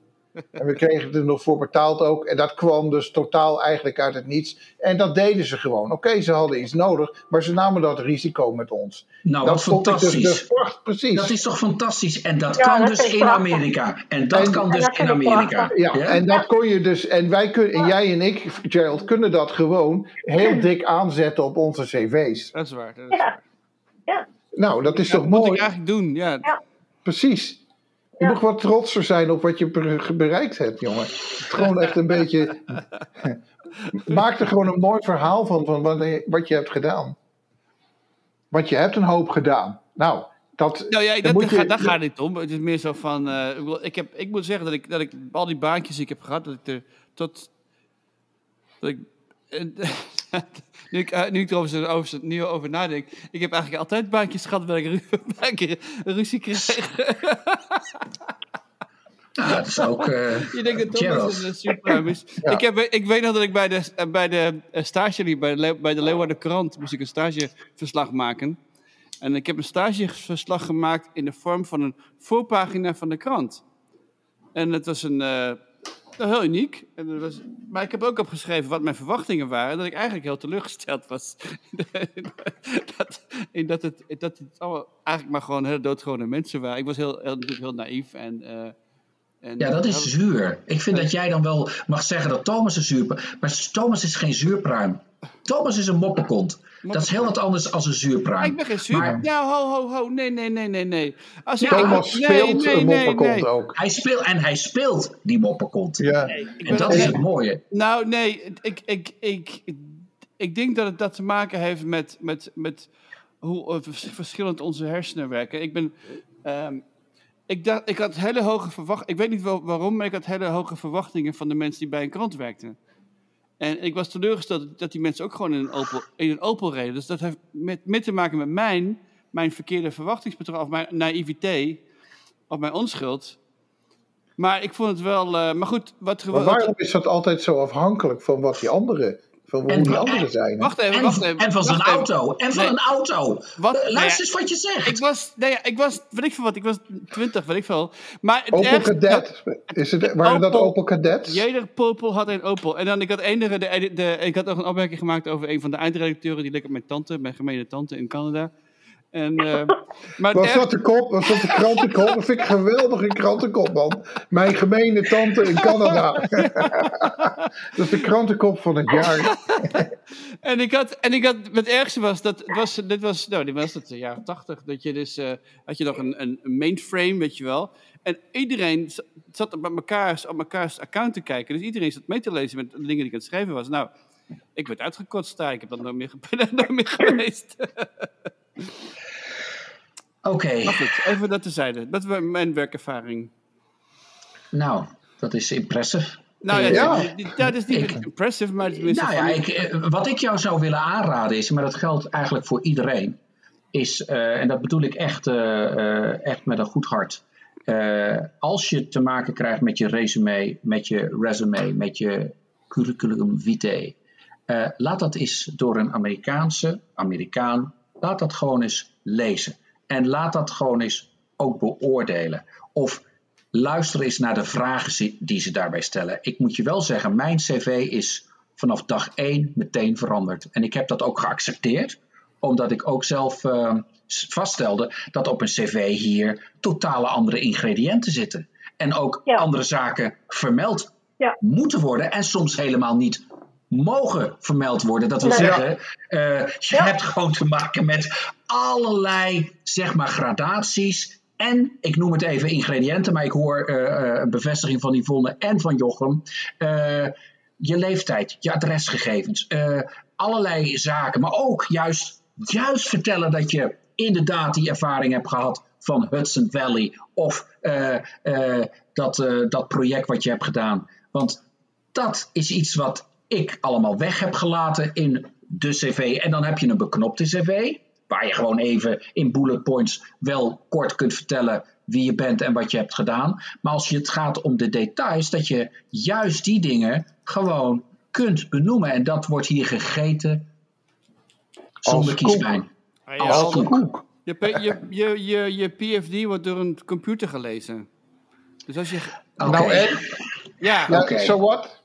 En we kregen er nog voor betaald ook. En dat kwam dus totaal eigenlijk uit het niets. En dat deden ze gewoon. Oké, ze hadden iets nodig, maar ze namen dat risico met ons. nou, dat ik fantastisch. dus, dus pracht- precies. Dat is toch fantastisch? En dat Ja, kan dat dus in prachtig. Amerika. En dat En- kan en dus dat in Amerika. ja, en dat kon je dus. En wij kunnen, en jij en ik, Gerald, kunnen dat gewoon heel dik aanzetten op onze cv's. dat is waar. Dat is Ja. waar. Nou, dat is Ja, toch dat moet mooi? ik eigenlijk doen, ja. Ja. Precies. Je Ja. mag wat trotser zijn op wat je be- bereikt hebt, jongen. Gewoon echt een beetje. Maak er gewoon een mooi verhaal van, van wat, je, hebt gedaan. Want je hebt een hoop gedaan. Nou, dat. Nou ja, dat, moet je- gaat, daar gaat het niet om. Het is meer zo van... eh, ik, wil- ik, heb, ik moet zeggen dat ik, dat ik al die baantjes die ik heb gehad, dat ik er tot... Dat ik, en- nu, ik, eh, nu ik erover over, nu over nadenk, ik heb eigenlijk altijd baantjes gehad waar ik ru- ik ru- ruzie kreeg. Ja, dat is ook. eh, Je denkt dat Thomas een eh, is. Ja. Ik, heb, ik weet nog dat ik bij de, bij de stage liep, bij de, bij de Leeuwarden Krant, moest ik een stageverslag maken. En ik heb een stageverslag gemaakt in de vorm van een voorpagina van de krant. En het was een, eh, heel uniek. En was, maar ik heb ook opgeschreven wat mijn verwachtingen waren. Dat ik eigenlijk heel teleurgesteld was. dat, in dat, het, dat het allemaal eigenlijk maar gewoon hele doodgewone mensen waren. Ik was heel, heel, natuurlijk heel naïef en... eh, en Ja, dat is zuur. Ik vind dat jij dan wel mag zeggen dat Thomas een zuur... Maar Thomas is geen zuurpruim. Thomas is een moppenkont. Dat is heel wat anders dan een zuurpruim. Ik ben geen. Maar- Nou, ho, ho, ho. Nee, nee, nee, nee, nee. Als Thomas nee, speelt nee, een nee. ook. Hij speelt, en hij speelt die moppenkont. Ja. En dat is het mooie. Nou, nee. Ik, ik, ik, ik, ik denk dat het dat te maken heeft met, met, met hoe eh, vers- verschillend onze hersenen werken. Ik ben. ehm, ik, dacht, ik had hele hoge verwachtingen. Ik weet niet waarom, maar ik had hele hoge verwachtingen van de mensen die bij een krant werkten. En ik was teleurgesteld dat die mensen ook gewoon in een Opel, in een Opel reden. Dus dat heeft met, met te maken met mijn, mijn verkeerde verwachtingspatroon, of mijn naïviteit, of mijn onschuld. Maar ik vond het wel. eh, maar goed, wat- waarom is dat altijd zo afhankelijk van wat die anderen, van hoe En- die anderen en- zijn? hè? Wacht even, En, wacht even. en van zijn auto. En van Nee. een auto. Wat? Nee, luister eens wat je zegt. Ik was, nee, ja, ik was, weet ik veel wat, ik was 20, weet ik veel. Maar het Opel Cadet, is het, waren dat Opel- Cadets? Jeder Popel had een Opel. En dan, ik had enige, de, de, ik had ook een opmerking gemaakt over een van de eindredacteuren, die leek op mijn tante, mijn gemene tante in Canada. En, eh, maar Was dat de kop? Was dat de krantenkop? Dat vind ik een geweldige krantenkop, man. Mijn gemene tante in Canada. dat is de krantenkop van het jaar. En ik had, en ik had, het ergste was dat, het was, dit was, nou, dit was het de jaren tachtig, dat je dus, eh, had je nog een, een een mainframe, weet je wel. En iedereen zat op elkaars, op elkaars account te kijken. Dus iedereen zat mee te lezen met de dingen die ik aan het schrijven was. Nou, ik werd uitgekotst daar, ik heb dat nooit meer, nooit meer geweest. Oké, Maar goed, even dat tezijde. Dat was mijn werkervaring. nou, dat is impressive. Nou ja, dat is niet Ik- impressive, maar. Nou ja, ik, eh, wat ik jou zou willen aanraden is, maar dat geldt eigenlijk voor iedereen, is, eh, en dat bedoel ik echt, eh, echt met een goed hart. Als je te maken krijgt met je resume, met je resume, met je curriculum vitae, laat dat eens door een Amerikaanse, Amerikaan, laat dat gewoon eens lezen. En laat dat gewoon eens ook beoordelen. Of luister eens naar de vragen die ze daarbij stellen. Ik moet je wel zeggen, mijn cv is vanaf dag één meteen veranderd. En ik heb dat ook geaccepteerd, omdat ik ook zelf eh, s- vaststelde dat op een cv hier totale andere ingrediënten zitten. En ook Ja. andere zaken vermeld Ja. moeten worden en soms helemaal niet mogen vermeld worden. Dat wil Nee. zeggen, eh, je hebt gewoon te maken met allerlei zeg maar, gradaties. En ik noem het even ingrediënten, maar ik hoor eh, eh, een bevestiging van Yvonne en van Jochem. Eh, je leeftijd, je adresgegevens, allerlei zaken. Maar ook juist, juist vertellen dat je inderdaad die ervaring hebt gehad van Hudson Valley. Of dat, dat project wat je hebt gedaan. Want dat is iets wat ik allemaal weg heb gelaten in de cv. En dan heb je een beknopte cv, waar je gewoon even in bullet points wel kort kunt vertellen wie je bent en wat je hebt gedaan. Maar als je het gaat om de details, dat je juist die dingen gewoon kunt benoemen. En dat wordt hier gegeten zonder koek. kiespijn. Ja, als als- koek. Koek. Je, je, je, je, je PFD wordt door een computer gelezen. Dus als je... Oké. Nou en? Ja, Oké. so what?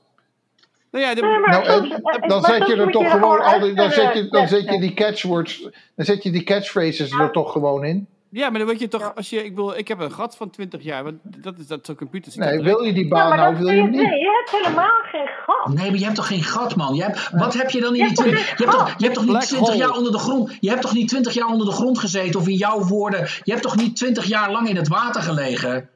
Nou ja, de- Nee, maar Nou, soms- dan maar zet je er toch gewoon al die, dan zet je, dan eh, zet je die catchwords, dan zet je die catchphrases er toch gewoon in. ja, maar dan word je toch... Als je, ik, bedoel, ik heb een gat van 20 jaar, want dat is dat zo'n computer. zit Nee, wil je die baan nou wil je niet? nee, je hebt helemaal geen gat. Nee, maar je hebt toch geen gat, man? Je hebt, wat heb je dan in Je die hebt toch 20 je hebt toch, je hebt toch niet Black 20 hole. jaar onder de grond? Je hebt toch niet 20 jaar onder de grond gezeten? Of in jouw woorden, je hebt toch niet 20 jaar lang in het water gelegen?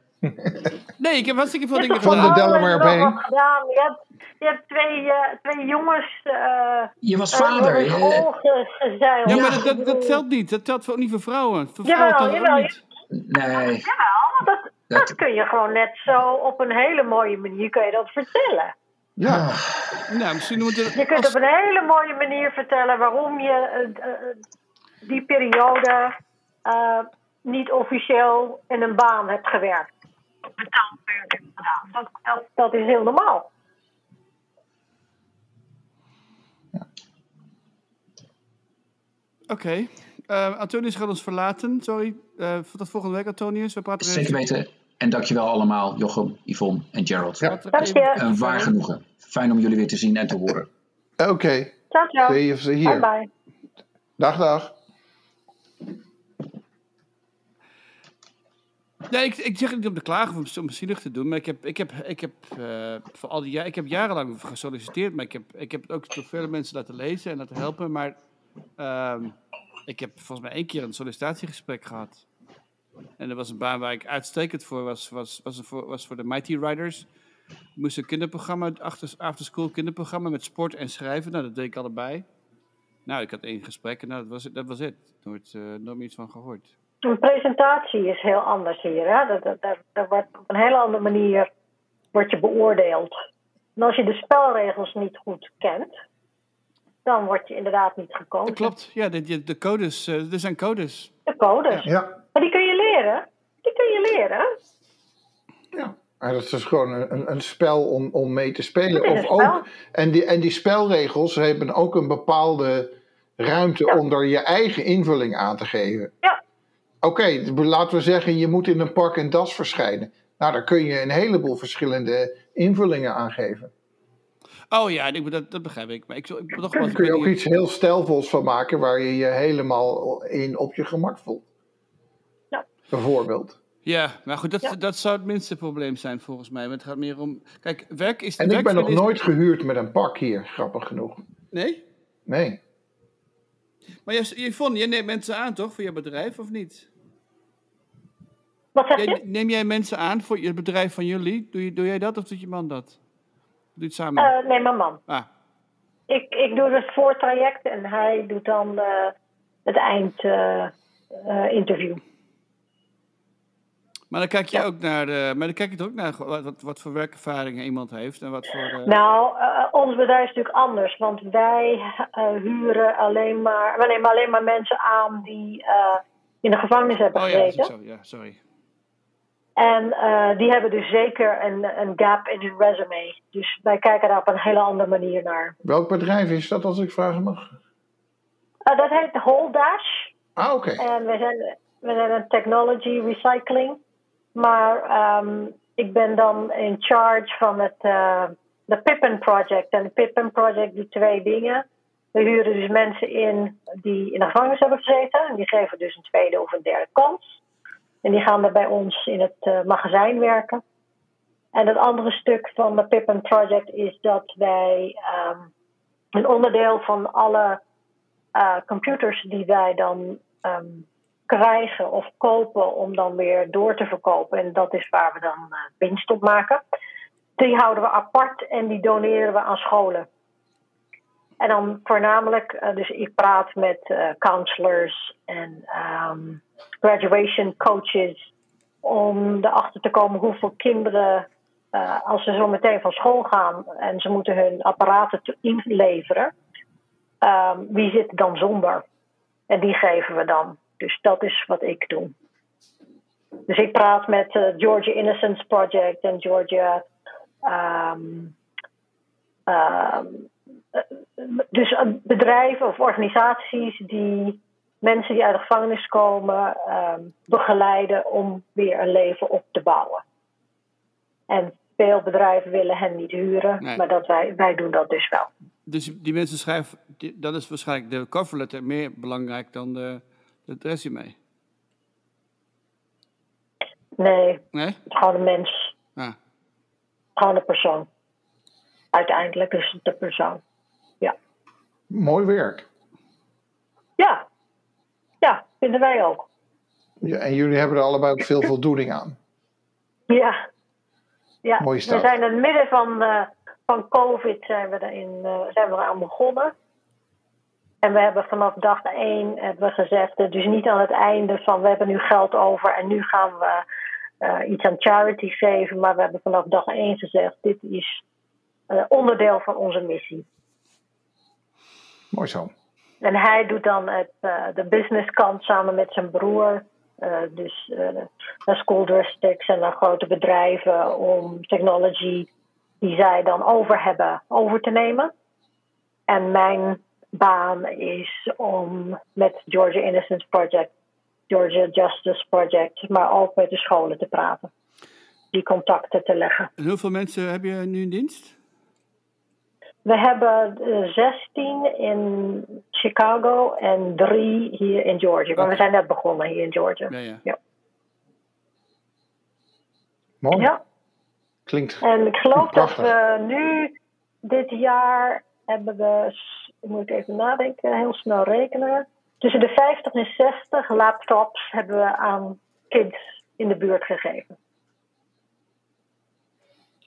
Nee, ik heb hartstikke veel dingen hebt Van de gedaan. Delaware Bay. gedaan. Je hebt, je hebt twee, eh, twee jongens eh Je was eh, vader. Ja, Ja. maar dat, dat, dat telt niet. Dat telt voor, ook niet voor vrouwen. Voor Jawel, vrouwen jawel. niet. nee. Jawel, dat, Dat- dat kun je gewoon net zo op een hele mooie manier kun je dat vertellen. Ja, Nou, misschien moeten we... Je kunt op een hele mooie manier vertellen waarom je die periode eh, niet officieel in een baan hebt gewerkt. Betaald werk hebt gedaan. Dat, dat, dat is heel normaal. Oké. Eh, Antonius gaat ons verlaten. Sorry. Eh tot volgende week, Antonius. We praten Zeker weten. En dankjewel allemaal, Jochem, Yvonne en Gerald. Ja. Een waar genoegen. Fijn om jullie weer te zien en te horen. oké. Ciao, ciao. Zie je ze Bye hier. bye. Dag, dag. Nee, ik, ik zeg het niet om te klagen of om, zielig te doen, maar ik heb, ik heb, ik heb, eh, voor al die ik heb jarenlang gesolliciteerd, maar ik heb, ik heb het ook door vele mensen laten lezen en laten helpen, maar ehm, ik heb volgens mij één keer een sollicitatiegesprek gehad. En dat was een baan waar ik uitstekend voor was, was, was, voor, was voor de Mighty Riders. Ik moest een kinderprogramma, after school kinderprogramma met sport en schrijven, nou dat deed ik allebei. Nou, ik had één gesprek en nou, dat was, dat was het. Nooit, eh, nooit meer iets van gehoord. Een presentatie is heel anders hier. Hè? Dat, dat, dat, dat wordt op een hele andere manier wordt je beoordeeld. En als je de spelregels niet goed kent, dan word je inderdaad niet gekozen. Dat klopt. Ja, de, de, de codes. eh, er zijn codes. De codes. Ja, Maar die kun je leren. Die kun je leren. ja. Maar dat is dus gewoon een, een, spel om, om mee te spelen. Of een spel. ook, en, die, en die spelregels hebben ook een bepaalde ruimte Ja. om er je eigen invulling aan te geven. Ja. Oké, laten we zeggen, je moet in een pak en das verschijnen. Nou, daar kun je een heleboel verschillende invullingen aan geven. Oh ja, ik, dat, dat begrijp ik. Maar ik, ik Daar ik kun je ook iets heel stijlvols van maken waar je je helemaal in op je gemak voelt. Ja. Bijvoorbeeld. Ja, maar goed, dat, Ja. dat zou het minste probleem zijn volgens mij. Want het gaat meer om... Kijk, werk is... En ik ben nog nooit gehuurd met een pak hier, grappig genoeg. Nee? Nee. Maar je, Yvonne, jij neemt mensen aan toch voor je bedrijf, of niet? Wat zeg je? neem jij mensen aan voor het bedrijf van jullie? Doe, je, doe jij dat of doet je man dat? Doe je het samen? Eh, nee, mijn man. ah, Ik, ik doe het voortraject en hij doet dan eh, het eindinterview. Maar dan kijk je Ja. ook naar de, maar dan kijk je toch ook naar wat, wat, wat voor werkervaringen iemand heeft en wat voor. eh, Nou, eh, ons bedrijf is natuurlijk anders, want wij eh, huren alleen maar, we nemen alleen maar mensen aan die eh, in de gevangenis hebben oh ja, dat is gezeten. ook zo. Ja, sorry. En eh, die hebben dus zeker een, een gap in hun resume. Dus wij kijken daar op een hele andere manier naar. Welk bedrijf is dat, als ik vragen mag? Dat heet Holdash. Ah, oké. En we zijn, we zijn een technology recycling. Maar ehm, ik ben dan in charge van het eh, de Pippin Project. En de Pippin Project doet twee dingen. We huren dus mensen in die in de gevangenis hebben gezeten. En die geven dus een tweede of een derde kans. En die gaan dan bij ons in het eh, magazijn werken. En het andere stuk van de Pippin Project is dat wij ehm, een onderdeel van alle eh, computers die wij dan ehm, krijgen of kopen om dan weer door te verkopen. En dat is waar we dan eh, winst op maken. Die houden we apart en die doneren we aan scholen. En dan voornamelijk, eh, dus ik praat met eh, counselors en ehm, graduation coaches om erachter te komen hoeveel kinderen, als ze zo meteen van school gaan en ze moeten hun apparaten te- inleveren, ehm, wie zit dan zonder? En die geven we dan. Dus dat is wat ik doe. Dus ik praat met eh, Georgia Innocence Project en Georgia. ehm, ehm, eh, dus eh, bedrijven of organisaties die mensen die uit de gevangenis komen ehm, begeleiden om weer een leven op te bouwen. En veel bedrijven willen hen niet huren, Nee. maar dat wij, wij doen dat dus wel. Dus die mensen schrijven, dan is waarschijnlijk de coverletter meer belangrijk dan de, het resume. Nee, Nee? het is gewoon een mens. Ah. Gewoon een persoon. Uiteindelijk is het de persoon. Mooi werk. Ja. Ja, vinden wij ook. Ja, en jullie hebben er allebei ook veel voldoening aan. Ja. ja. Mooie we zijn in het midden van, eh, van COVID zijn we, erin, eh, zijn we eraan begonnen. En we hebben vanaf dag één hebben we gezegd, dus niet aan het einde van we hebben nu geld over en nu gaan we eh, iets aan charity geven. Maar we hebben vanaf dag één gezegd, dit is eh, onderdeel van onze missie. Mooi zo. En hij doet dan het, eh, de business kant samen met zijn broer. Dus naar school districts en naar grote bedrijven om technology die zij dan over hebben over te nemen. En mijn baan is om met Georgia Innocence Project, Georgia Justice Project, maar ook met de scholen te praten. Die contacten te leggen. En hoeveel mensen heb je nu in dienst? We hebben eh, 16 in Chicago en drie hier in Georgia. Maar Oké. we zijn net begonnen hier in Georgia. Ja, ja. Ja. Mooi. Ja. Klinkt. En ik geloof dat we nu, dit jaar, hebben we, s- moet ik even nadenken, heel snel rekenen. Tussen de 50 en 60 laptops hebben we aan kids in de buurt gegeven.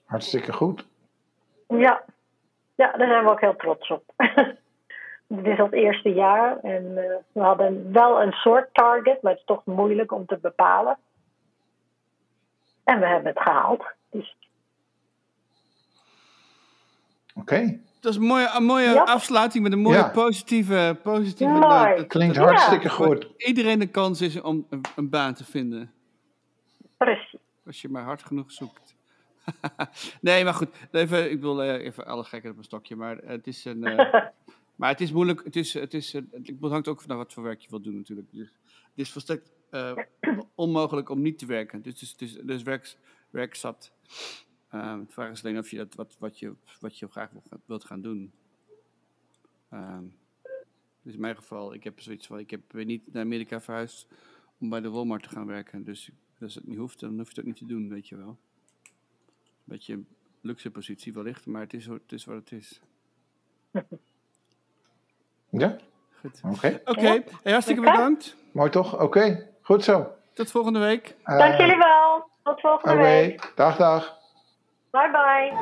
Hartstikke goed. Ja. ja, daar zijn we ook heel trots op. dit is het eerste jaar en eh, we hadden wel een soort target, maar het is toch moeilijk om te bepalen. En we hebben het gehaald. Dus Oké, Dat is een mooie, een mooie Ja. afsluiting met een mooie Ja. positieve, positieve Mooi. noot. Dat- klinkt dat- hartstikke dat goed. Iedereen de kans is om een, een baan te vinden. precies. Als je maar hard genoeg zoekt. nee, maar goed. Even, ik wil eh, even alle gekken op een stokje. Maar het is een. eh, maar het is moeilijk. Het, is, het, is, eh, het hangt ook vanaf wat voor werk je wilt doen, natuurlijk. Dus, het is volstrekt eh, onmogelijk om niet te werken. Dus, dus, dus, dus werk, werk zat. Ehm, de vraag is alleen of je dat wat, wat, je, wat je graag wil- wilt gaan doen. Ehm, dus in mijn geval, ik heb zoiets van: ik heb, ben niet naar Amerika verhuisd om bij de Walmart te gaan werken. Dus als het niet hoeft, dan hoef je het ook niet te doen, weet je wel. Beetje een luxe positie wellicht, maar het is, ho- het is wat het is. Ja, Goed. oké. Oké, Ja. hey, hartstikke bedankt. Mooi toch? Oké, goed zo. Tot volgende week. Eh, Dank jullie wel. Tot volgende Oké, week. dag dag. Bye bye.